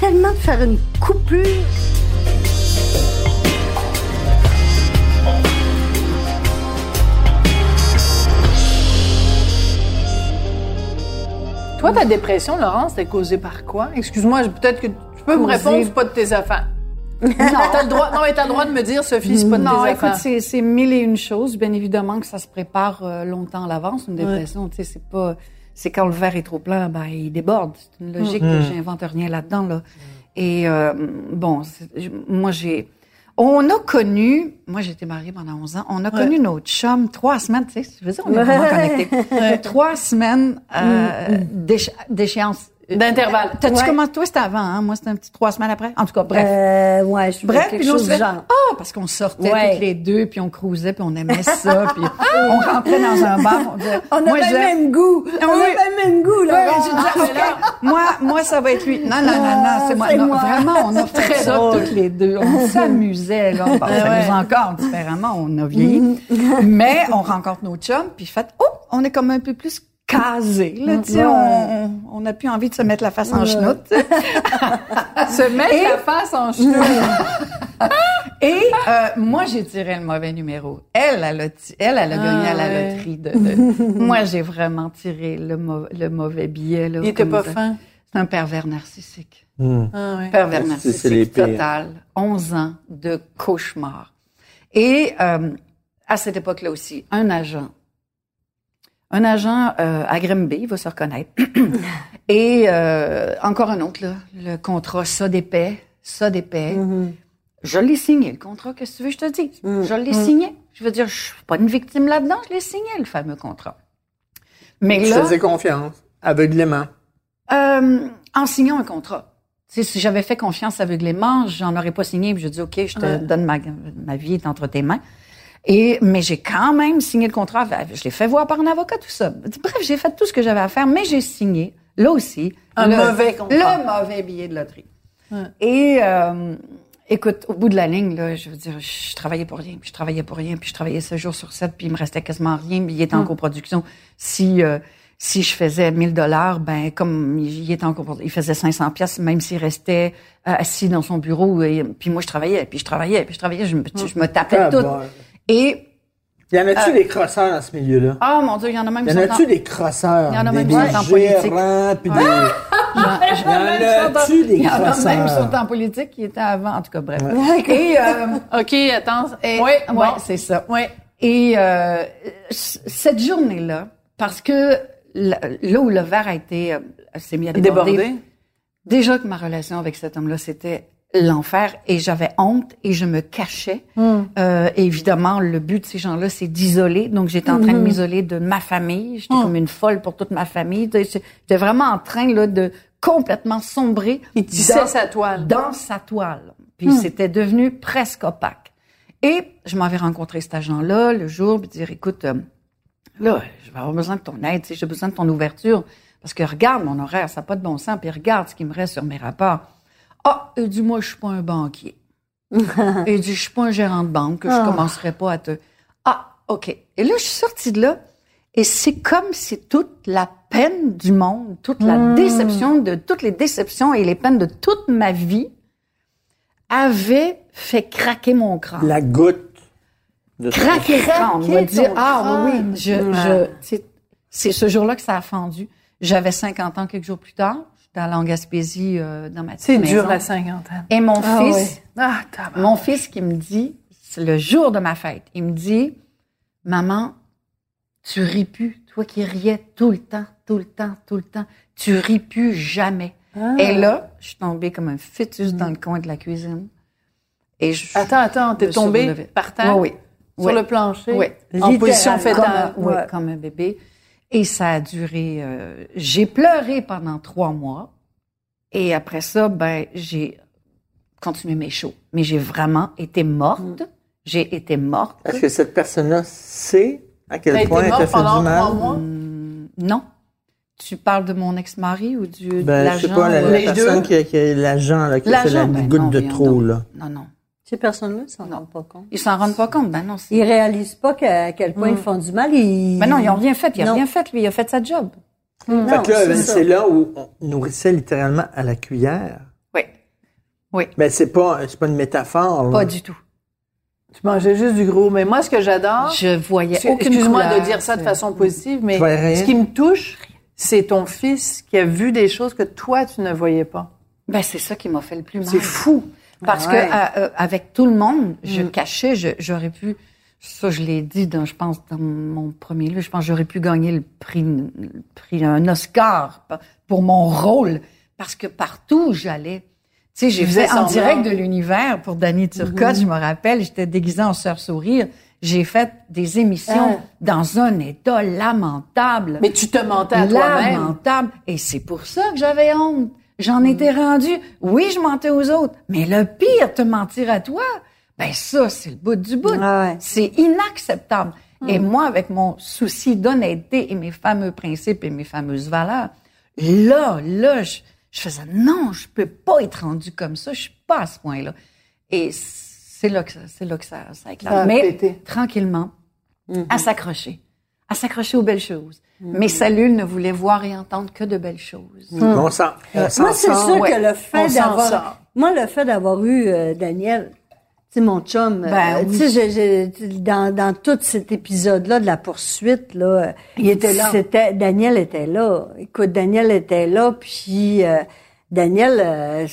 tellement de faire une coupure. Toi, ta dépression, Laurence, c'était causée par quoi? Excuse-moi, je- peut-être que tu peux me répondre, pas de tes affaires. Non, t'as le droit, non, mais t'as le droit de me dire, Sophie, c'est pas de Non, tes écoute, c'est, c'est mille et une choses. Bien évidemment que ça se prépare euh, longtemps à l'avance, une dépression. Tu sais, c'est pas, c'est quand le verre est trop plein, ben, il déborde. C'est une logique que j'invente rien là-dedans, là. Et, euh, bon, moi, j'ai, on a connu, moi, j'étais mariée pendant 11 ans, on a connu notre chum trois semaines, tu sais, je veux dire, on est vraiment connectés. Trois semaines, euh, d'éche- d'échéance. D'intervalle. T'as-tu Ouais. commencé, toi, c'était avant, hein? Moi, c'était un petit trois semaines après. En tout cas, bref. Euh, ouais, je Bref, puis chose fait, genre. ah, parce qu'on sortait Ouais. toutes les deux, puis on cruisait, puis on aimait ça, puis on rentrait dans un bar, on disait, On moi, avait le même goût. Ah on oui. avait le même goût, là. Ouais, je disais, OK, moi, moi, ça va être lui. Non, non, non, non, c'est moi. Non, moi. Vraiment, on a fait ça toutes les deux. On s'amusait, là. On s'amuse encore différemment, on a vieilli. Mais on rencontre nos chums, puis fait, oh, on est comme un peu plus casé, là, tu sais, on, on, on a plus envie de se mettre la face en chenoute. Se mettre la face en cheveux. Et euh, moi, j'ai tiré le mauvais numéro. Elle, elle a, elle, elle a gagné à la ouais. loterie. De, de- moi, j'ai vraiment tiré le, le mauvais billet. Là, Il était comme pas fin. C'est un pervers narcissique. Ah, ouais. Pervers C'est- c'est les narcissique total. 11 ans de cauchemar. Et euh, à cette époque-là aussi, un agent. Un agent euh, à Grimby, il va se reconnaître. Et euh, encore un autre, là, le contrat ça d'épais, ça d'épais. Je l'ai signé, le contrat, qu'est-ce que tu veux que je te dise? Je l'ai signé. Je veux dire, je suis pas une victime là-dedans, je l'ai signé, le fameux contrat. Mais Tu là, faisais confiance, aveuglément. euh, en signant un contrat. Si j'avais fait confiance aveuglément, j'en aurais pas signé. Puis je dis, OK, je te donne ma, ma vie est entre tes mains. Et, mais j'ai quand même signé le contrat. Je l'ai fait voir par un avocat, tout ça. Bref, j'ai fait tout ce que j'avais à faire, mais j'ai signé, là aussi, Un le, mauvais contrat. le mauvais billet de loterie. Et, euh, écoute, au bout de la ligne, là, je veux dire, je travaillais pour rien, puis je travaillais pour rien, puis je travaillais 7 jours sur 7, puis il me restait quasiment rien, puis il était en coproduction. Si, euh, si je faisais 1000 dollars, ben, comme il était en il faisait 500 pièces, même s'il restait euh, assis dans son bureau, et, puis moi, je travaillais, puis je travaillais, puis je travaillais, je me, je me tapais Ah, tout. bon. Et, Y en a-tu des crosseurs dans ce milieu-là? oh mon Dieu, il y en a même Y en a-tu des crosseurs? Il y en a des, même des qui sont en politique. gérants, puis des... J'en- Y en a-tu des Il y en a même sont en politique qui étaient avant, en tout cas, bref. Et, euh, OK, attends. Et- oui, ouais, bon. c'est ça. Oui. Et euh, cette journée-là, parce que là là où le verre a été euh, s'est mis à déborder, Débordé. déjà que ma relation avec cet homme-là, c'était l'enfer et j'avais honte et je me cachais. Euh, évidemment, le but de ces gens-là, c'est d'isoler. Donc, j'étais en train de m'isoler de ma famille. J'étais comme une folle pour toute ma famille. J'étais vraiment en train là, de complètement sombrer Il tissait dans- sa toile. dans sa toile. Puis c'était devenu presque opaque. Et je m'avais rencontré cet agent-là le jour, puis dire, écoute, euh, là, je vais avoir besoin de ton aide, j'ai besoin de ton ouverture. Parce que regarde mon horaire, ça n'a pas de bon sens, puis regarde ce qui me reste sur mes rapports. Ah, il dit, moi, je suis pas un banquier. il dit, je suis pas un gérant de banque, que je commencerai pas à te... Ah, OK. Et là, je suis sortie de là, et c'est comme si toute la peine du monde, toute la déception de toutes les déceptions et les peines de toute ma vie avait fait craquer mon crâne. La goutte. De Craquer le crâne. On dit, ton ah oui, crâne. oui, je, c'est ce jour-là que ça a fendu. J'avais 50 ans quelques jours plus tard. À en Gaspésie euh, dans ma petite C'est dur la cinquantaine. Et mon Ah fils. Ah, mon fils qui me dit, c'est le jour de ma fête, il me dit, maman, tu ris plus, toi. qui riais tout le temps, tout le temps, tout le temps, tu ris plus jamais. Ah. Et là, je suis tombée comme un fœtus dans le coin de la cuisine. Et je, Attends, attends, t'es tombée par terre? Oui, oui. Sur Oui. le plancher? Oui. En position fétale? oui, comme un bébé. Et ça a duré. euh, j'ai pleuré pendant trois mois. Et après ça, ben, j'ai continué mes shows. Mais j'ai vraiment été morte. J'ai été morte. Est-ce que cette personne-là sait à quel T'as point elle t'a fait du mal? mois? Non. Tu parles de mon ex-mari ou du de Ben, je sais l'agent, pas, la, la personne qui a l'agent, là, qui a fait la L'agent, ben goutte non, de trop, donc. là. Non, non. Ces personnes-là ne s'en rendent pas compte. Ils s'en rendent pas compte. Ben non. c'est- Ils réalisent pas qu'à quel point ils font du mal. Ils... Ben non, ils ont rien fait. Il a Non. rien fait, lui. Il a fait sa job. Non, Fait que là, c'est ben, c'est là où on nourrissait littéralement à la cuillère. Oui. Oui. Ben, c'est pas, c'est pas une métaphore, là. Pas du tout. Tu mangeais juste du gros. Mais moi, ce que j'adore, Je voyais aucune excuse-moi de dire ça de façon positive, mais ce qui me touche, c'est ton fils qui a vu des choses que toi, tu ne voyais pas. Ben, c'est ça qui m'a fait le plus mal. C'est fou. Parce Ah ouais. que euh, euh, avec tout le monde, je Mm. cachais, j'aurais pu, ça je l'ai dit dans, je pense, dans mon premier livre, je pense que j'aurais pu gagner le prix, le prix, un Oscar pour mon rôle. Parce que partout où j'allais, tu sais, j'ai fait en direct de l'univers pour Danny Turcotte, Mm-hmm. je me rappelle, j'étais déguisée en sœur sourire. J'ai fait des émissions Ah. dans un état lamentable. Mais tu te mentais à toi-même. Lamentable. Et c'est pour ça que j'avais honte. J'en étais rendue. Oui, je mentais aux autres. Mais le pire, te mentir à toi, ben ça, c'est le bout du bout. Ah ouais. C'est inacceptable. Et moi, avec mon souci d'honnêteté et mes fameux principes et mes fameuses valeurs, là, là, je, je faisais non, je peux pas être rendue comme ça. Je suis pas à ce point-là. Et c'est là que ça, c'est là que ça, ça éclate. Mais pété. tranquillement, à s'accrocher, à s'accrocher aux belles choses. Mes cellules ne voulaient voir et entendre que de belles choses. On s'en, on s'en Moi, c'est sûr ouais. que le fait d'avoir, moi, le fait d'avoir eu euh, Daniel, tu sais, mon chum, euh, Ben tu sais, dans, dans tout cet épisode-là de la poursuite, là, euh, Il était là. C'était, Daniel était là. Écoute, Daniel était là, puis euh, Daniel, euh,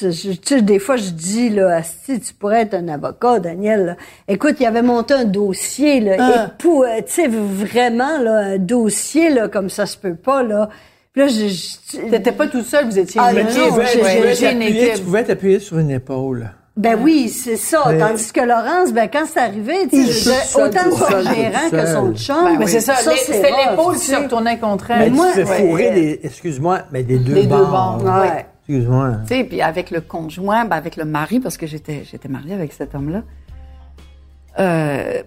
je- tu sais, des fois, je dis, là, si tu pourrais être un avocat, Daniel. là. Écoute, il avait monté un dossier, là, Ah. épou- euh, tu sais, vraiment, là, un dossier, là, comme ça se peut pas, là. Puis là, je, je- T'étais pas tout seul, vous étiez Ah, une équipe. Tu pouvais, t'appuyer- équipe. tu pouvais t'appuyer sur une épaule. Ben oui, c'est ça. Mais- Tandis que Laurence, ben quand c'est arrivé, tu sais, autant tout son gérant que son chum. Ben, mais c'est ça, c'était l'épaule qui se retournait contre Mais elle. moi- tu ouais. fourrer des, excuse-moi, mais des deux Les deux bords. bords. Ouais. Excuse-moi. Tu sais, puis avec le conjoint, ben avec le mari, parce que j'étais j'étais mariée avec cet homme-là. Euh,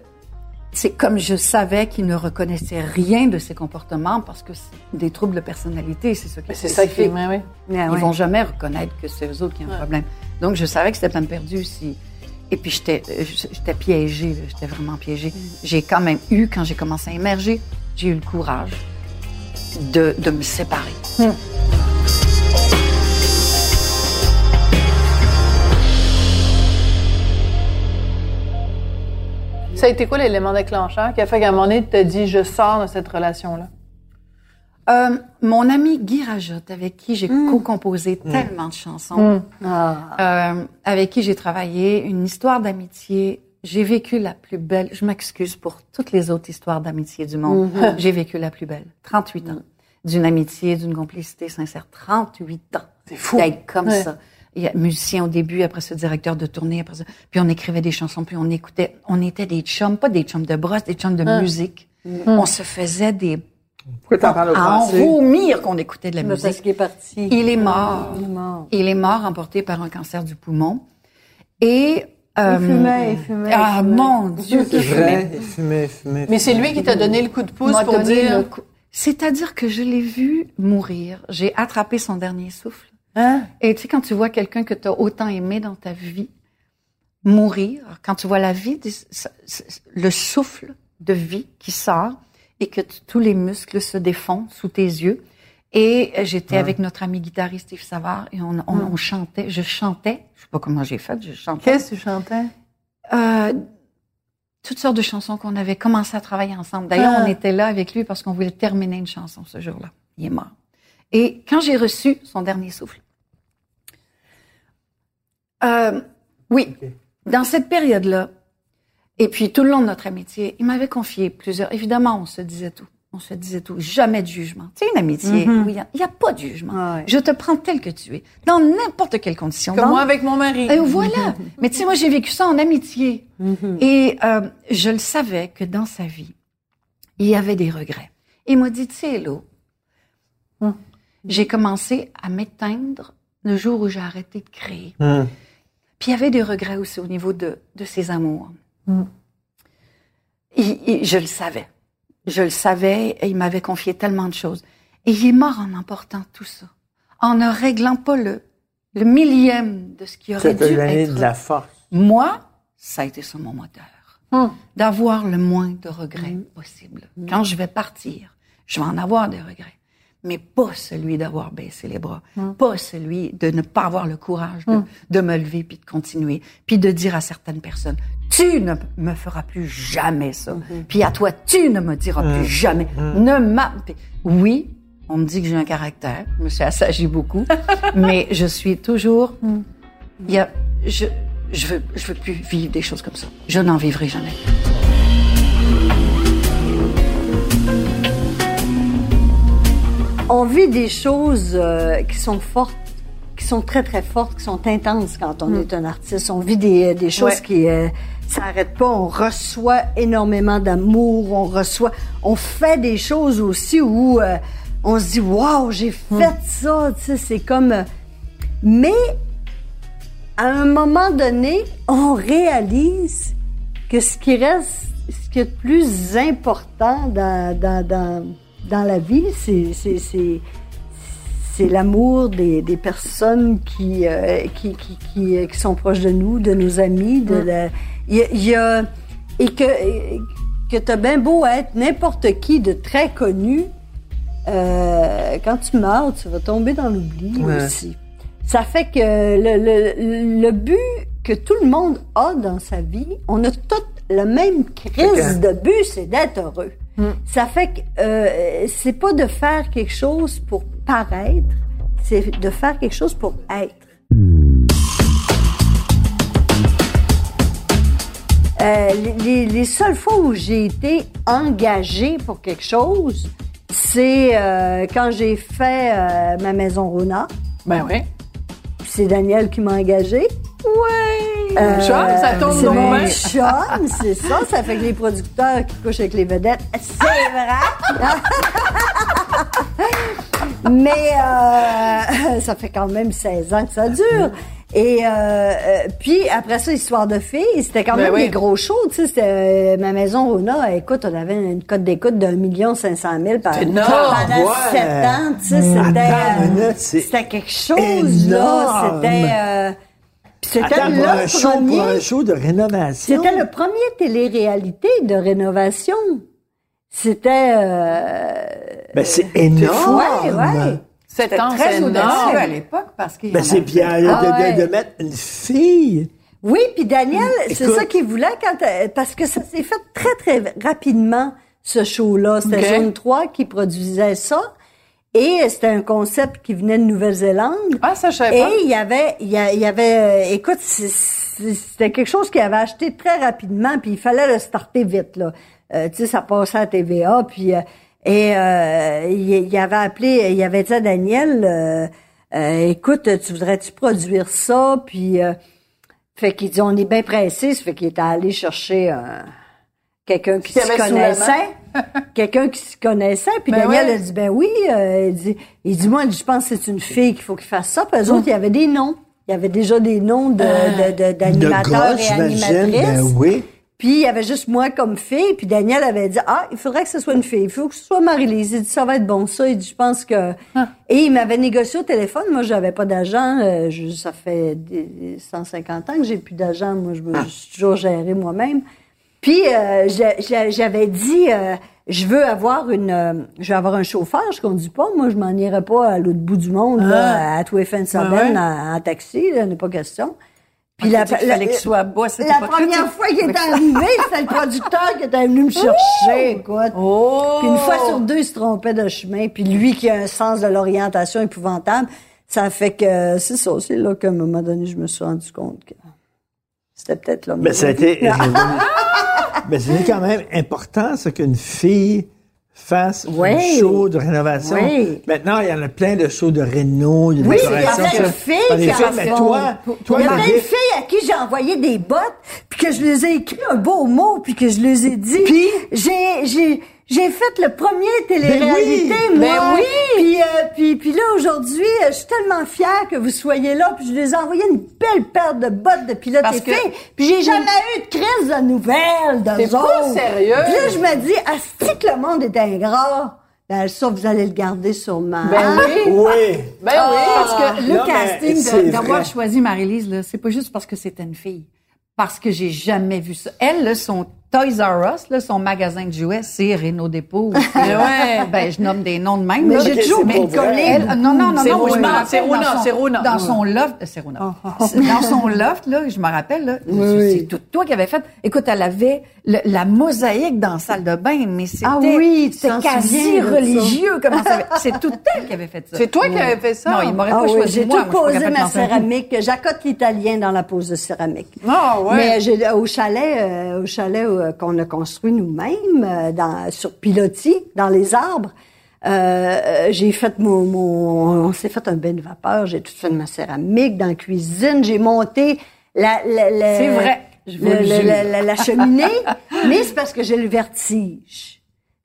c'est comme je savais qu'il ne reconnaissait rien de ses comportements parce que c'est des troubles de personnalité, c'est ça qui C'est ça qui fait. Ah Ils ouais. vont jamais reconnaître que c'est eux autres qui ont un problème. Donc, je savais que c'était peine perdue si. Et puis, j'étais, euh, j'étais piégée, j'étais vraiment piégée. J'ai quand même eu, quand j'ai commencé à émerger, j'ai eu le courage de, de me séparer. Ça a été quoi l'élément déclencheur qui a fait qu'à un moment donné, tu t'as dit, je sors de cette relation-là? Euh, mon ami Guy Rajotte, avec qui j'ai co-composé tellement de chansons, Ah. euh, avec qui j'ai travaillé, une histoire d'amitié. J'ai vécu la plus belle. Je m'excuse pour toutes les autres histoires d'amitié du monde. J'ai vécu la plus belle. 38 ans. D'une amitié, d'une complicité sincère. 38 ans. C'est fou. D'être comme Ouais. ça. Il y a musicien au début, après ça, directeur de tournée, après ça. Puis on écrivait des chansons, puis on écoutait. On était des chums, pas des chums de brosse, des chums de musique. On se faisait des. Pourquoi t'en parles au à en vomir qu'on écoutait de la Mais parce musique. qu'il est parti. Il est mort. Il est mort. Il est mort emporté par un cancer du poumon. Et. euh, Il fumait, il fumait. Ah, il fumait. mon Dieu, qu'il fumait. vrai, il fumait, il fumait. Mais c'est lui qui t'a donné le coup de pouce pour donné dire. le coup- C'est-à-dire que je l'ai vu mourir. J'ai attrapé son dernier souffle. Hein? Et tu sais, quand tu vois quelqu'un que tu as autant aimé dans ta vie mourir, quand tu vois la vie, le souffle de vie qui sort et que tous les muscles se défont sous tes yeux. Et j'étais avec notre ami guitariste Yves Savard et on, on, on chantait, je chantais, je sais pas comment j'ai fait, je chantais. Qu'est-ce que tu chantais? Euh, toutes sortes de chansons qu'on avait commencé à travailler ensemble. D'ailleurs, Ah. on était là avec lui parce qu'on voulait terminer une chanson ce jour-là. Il est mort. Et quand j'ai reçu son dernier souffle, euh, oui, dans cette période-là, et puis tout le long de notre amitié, il m'avait confié plusieurs. Évidemment, on se disait tout. on se disait tout, jamais de jugement. Tu sais, une amitié où il n'y a, pas de jugement. Ah ouais. Je te prends tel que tu es, dans n'importe quelle condition. Comme Dans- moi avec mon mari. et voilà. Mais tu sais, moi, j'ai vécu ça en amitié. Et euh, je le savais que dans sa vie, il y avait des regrets. Il m'a dit, tu sais, Hello, j'ai commencé à m'éteindre le jour où j'ai arrêté de créer. Puis il y avait des regrets aussi au niveau de, de ses amours. Il- je le savais. Je le savais et il m'avait confié tellement de choses. Et il est mort en emportant tout ça. En ne réglant pas le, le millième de ce qui aurait dû être. de la force. Moi, ça a été ça mon moteur. Hum. D'avoir le moins de regrets possible. Quand je vais partir, je vais en avoir des regrets. Mais pas celui d'avoir baissé les bras. Pas celui de ne pas avoir le courage de, de me lever puis de continuer. Puis de dire à certaines personnes, tu ne me feras plus jamais ça. Puis à toi, tu ne me diras plus jamais. Ne m'a... Oui, on me dit que j'ai un caractère. Je me suis beaucoup. mais je suis toujours... Il y a, je, je veux, je veux plus vivre des choses comme ça. Je n'en vivrai jamais. On vit des choses euh, qui sont fortes, qui sont très, très fortes, qui sont intenses quand on est un artiste. On vit des, des choses Ouais. qui euh, s'arrêtent pas. On reçoit énormément d'amour. On reçoit... On fait des choses aussi où euh, on se dit « Wow, j'ai fait ça! » Tu sais, c'est comme... euh, Mais à un moment donné, on réalise que ce qui reste, ce qui est le plus important dans, dans, dans, dans la vie, c'est, c'est, l'amour des, des personnes qui, euh, qui, qui, qui, euh, qui sont proches de nous, de nos amis. De la, il y a, y a- et que, que t'as bien beau être n'importe qui de très connu, euh, quand tu meurs, tu vas tomber dans l'oubli Ouais. aussi. Ça fait que le, le, le but que tout le monde a dans sa vie, on a tout le même crise de but, c'est d'être heureux. Ça fait que euh, c'est pas de faire quelque chose pour paraître, c'est de faire quelque chose pour être. Euh, les, les- les seules fois où j'ai été engagée pour quelque chose, c'est euh, quand j'ai fait euh, ma maison Rona. Ben oui. C'est Daniel qui m'a engagée. Ouais. Euh, Chum, ça tombe donc mon chum, c'est ça. Ça fait que les producteurs qui couchent avec les vedettes, c'est vrai. Mais euh, ça fait quand même 16 ans que ça dure. Et euh, euh, puis après ça, histoire de filles, c'était quand Ben même oui. des gros shows. Tu sais, c'était euh, ma maison Rona. Écoute, on avait une cote d'écoute d'un million cinq cent mille par énorme, pendant ouais. sept ans. Tu sais, c'était euh, c'était quelque chose là. C'était euh, c'était un, le show, premier. pour un show de rénovation? C'était le premier télé-réalité de rénovation. C'était euh, Ben, c'est énorme. ouais, ouais. Sept C'était ans, très c'est audacieux à l'époque parce qu'il y Ben, en c'est bien de, Ah de- mettre une fille. Oui, puis Daniel, c'est Écoute. ça qu'il voulait quand euh, parce que ça s'est fait très très rapidement ce show-là. C'était Ok. Zone 3 qui produisait ça et c'était un concept qui venait de Nouvelle-Zélande. Ah, ça, je savais pas. Et il y avait, il y avait, euh, écoute, c'est- c'est- c'était quelque chose qu'il avait acheté très rapidement, puis il fallait le starter vite là. Euh, tu sais, ça passait à TVA, puis euh, et euh, il, il avait appelé, il avait dit à Daniel, euh, euh, écoute, tu voudrais-tu produire ça, puis euh, fait qu'il dit on est bien pressé, ça fait qu'il était allé chercher un- quelqu'un qui la connaissait, quelqu'un qui s'y connaissait, puis Ben Daniel ouais. a dit ben oui, euh, il dit, il dit moi je pense que c'est une fille qu'il faut qu'il fasse ça, puis eux autres il y avait des noms, il y avait déjà des noms de de- de- d'animateurs et j'imagine. animatrices. Ben oui. Puis il y avait juste moi comme fille, puis Daniel avait dit ah, il faudrait que ce soit une fille, il faut que ce soit Marie-Lise. Il dit ça va être bon ça, il dit je pense que et il m'avait négocié au téléphone, moi j'avais pas d'agent, euh, ça fait des 150 ans que j'ai plus d'agent, moi je me je suis toujours géré moi-même. Puis euh, j'a- j'a- j'avais dit euh, je veux avoir une euh, je veux avoir un chauffeur, je conduis pas, moi je m'en irais pas à l'autre bout du monde là, à tous les fins de semaine ouais? en, en taxi, là, n'est pas question. Puis soit bas, c'était la pas première fois qu'il est arrivé, c'était le producteur qui était venu me chercher, écoute. Oh! Puis une fois sur deux, il se trompait de chemin. Puis lui qui a un sens de l'orientation épouvantable, ça fait que c'est ça. C'est là qu'à un moment donné, je me suis rendu compte que c'était peut-être là. Mais ça a été. Mais c'était quand même important, ça, qu'une fille fasse Ouais. un show de rénovation. Ouais. Maintenant, il y en a plein de shows de réno, de Oui, il y a plein de filles qui en mais toi, toi, il y a plein de filles à qui j'ai envoyé des bottes, puis que je les ai écrit un beau mot, puis que je les ai dit. Puis? j'ai j'ai fait le premier télé-réalité, Ben oui! moi. Ben oui! Puis, euh, puis, puis là, aujourd'hui, euh, je suis tellement fière que vous soyez là, puis je les ai envoyé une belle paire de bottes de pilote Parce et que- filles, puis j'ai jamais eu de crise de nouvelles de T'es pas sérieux? Puis là, je me dis, asti que le monde est ingrat. Ben, ça, vous allez le garder sûrement. Ben oui. Oui. Ben oui. Parce que le Non, casting de- c'est d'avoir choisi Marie-Lise, là, c'est pas juste parce que c'était une fille. Parce que j'ai jamais vu ça. Elle, là, son Toys R Us, là, son magasin de jouets, c'est Renault Dépôt. Mais ouais. Ben, je nomme des noms de même. Mais j'ai toujours. Elle- beaucoup. non, non, non, C'est non, je me rappelle c'est Rona, dans son- c'est Rona. Dans son loft, euh, c'est Rona. C'est- Dans son loft, là, je me rappelle, là, Oui. c'est tout toi qui avais fait. Écoute, elle avait le- la mosaïque dans la salle de bain, mais c'était, Ah oui, c'était quasi religieux, comment ça C'est tout elle qui avait fait ça. C'est toi qui avais fait ça? Non, il m'aurait Ah pas choisi j'ai tout posé ma céramique. J'accote l'italien dans la pose de céramique. Ah ouais. Mais j'ai, au chalet, euh, au chalet euh, qu'on a construit nous-mêmes, euh, dans, sur pilotis, dans les arbres, euh, j'ai fait mon, mon- on s'est fait un bain de vapeur, j'ai tout fait de ma céramique dans la cuisine, j'ai monté la, la, la- C'est vrai, je le- le la, la- cheminée, mais c'est parce que j'ai le vertige.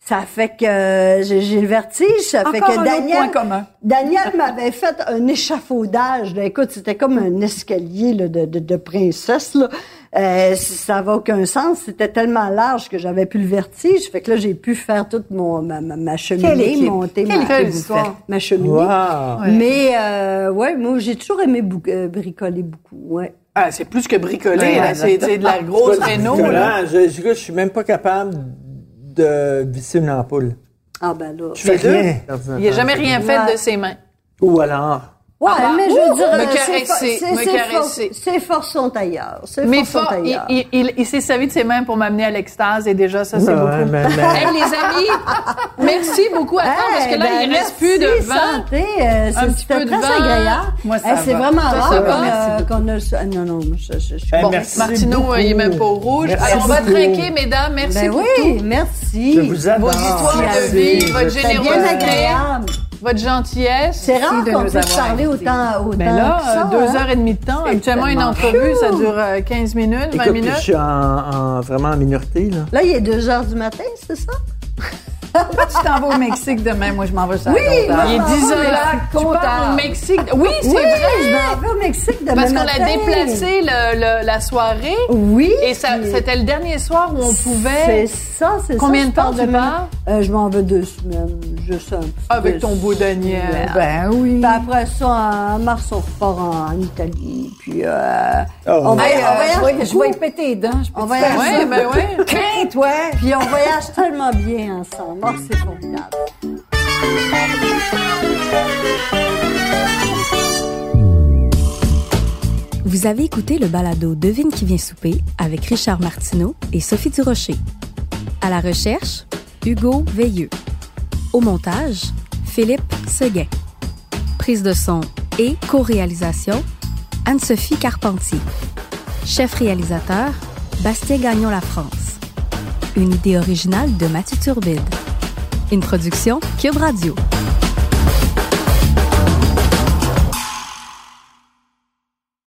Ça fait que j'ai le vertige, ça fait que un autre Daniel, point commun. Daniel m'avait fait un échafaudage. Là. Écoute, c'était comme un escalier là, de, de, de princesse. Là. Euh, ça n'avait aucun sens. C'était tellement large que j'avais plus le vertige. Fait que là, j'ai pu faire toute mon, ma, ma, ma Quelle cheminée, monter ma, ma cheminée. Wow. Mais euh, ouais, moi, j'ai toujours aimé bou- euh, bricoler beaucoup. Ouais. Ah, c'est plus que bricoler, Ouais, C'est de la grosse réno, là. Je, je, je suis même pas capable de visser une ampoule. Ah ben là. Je fais deux? rien. Il n'a jamais rien fait Ouais. de ses mains. Ou alors. Ouais, Ah mais je ouh, veux dire, me euh, c'est caresser, me Ses forces sont ailleurs. Ses Mais forces sont il, ailleurs. il, il, il s'est servi de ses mains pour m'amener à l'extase et déjà, ça, c'est Ouais, beaucoup. mais- mais- Hey, les amis, merci beaucoup à toi parce que là, Eh, il ben, reste plus de vent. santé, euh, c'est- Un petit peu de très vent. agréable. Moi, ça Eh, C'est vraiment Ça, rare ça qu'on a- ah, Non, non, je, je, je suis Bon, merci beaucoup. euh, il est même pas au rouge. Merci Alors, on va trinquer, mesdames. Merci Ben pour oui, tout. merci. Je vous adore. Vos histoires de vie, votre générosité, agréable. Votre gentillesse. C'est rare de qu'on nous puisse avoir parler autant, autant Mais là, que ça, euh, deux hein. heures et demie de temps. Habituellement, une entrevue, ça dure euh, 15 minutes, 20 Écoute, puis je minutes. suis en, en- vraiment en minorité, là. Là, il est 2 heures du matin, c'est ça? Pourquoi tu t'en vas au Mexique demain? Moi, je m'en vais sur Oui. Il est Ah, 10 mais heures. là, Tu au Mexique. Oui, c'est oui, vrai. je m'en vais au Mexique demain Parce qu'on a déplacé le- le- la soirée. Oui. Et c'était le dernier soir où on C'est pouvait. ça, c'est ça. Combien de temps tu demain? pars? Euh, je m'en vais deux semaines. Juste un petit Avec ton beau Daniel. Ben oui. Puis après ça, en mars, on repart en, en Italie. Puis, euh, Oh. on, va, Hey, on voyage je, vais, y péter les dents. Je peux On ça? Ouais, ben ouais. Crainte, ouais. Puis on voyage tellement bien ensemble. C'est formidable. Vous avez écouté le balado Devine qui vient souper avec Richard Martineau et Sophie Durocher. À la recherche, Hugo Veilleux. Au montage, Philippe Seguin. Prise de son et co-réalisation, Anne-Sophie Carpentier. Chef réalisateur, Bastien Gagnon La France. Une idée originale de Mathieu Turbide. Une production Cube Radio.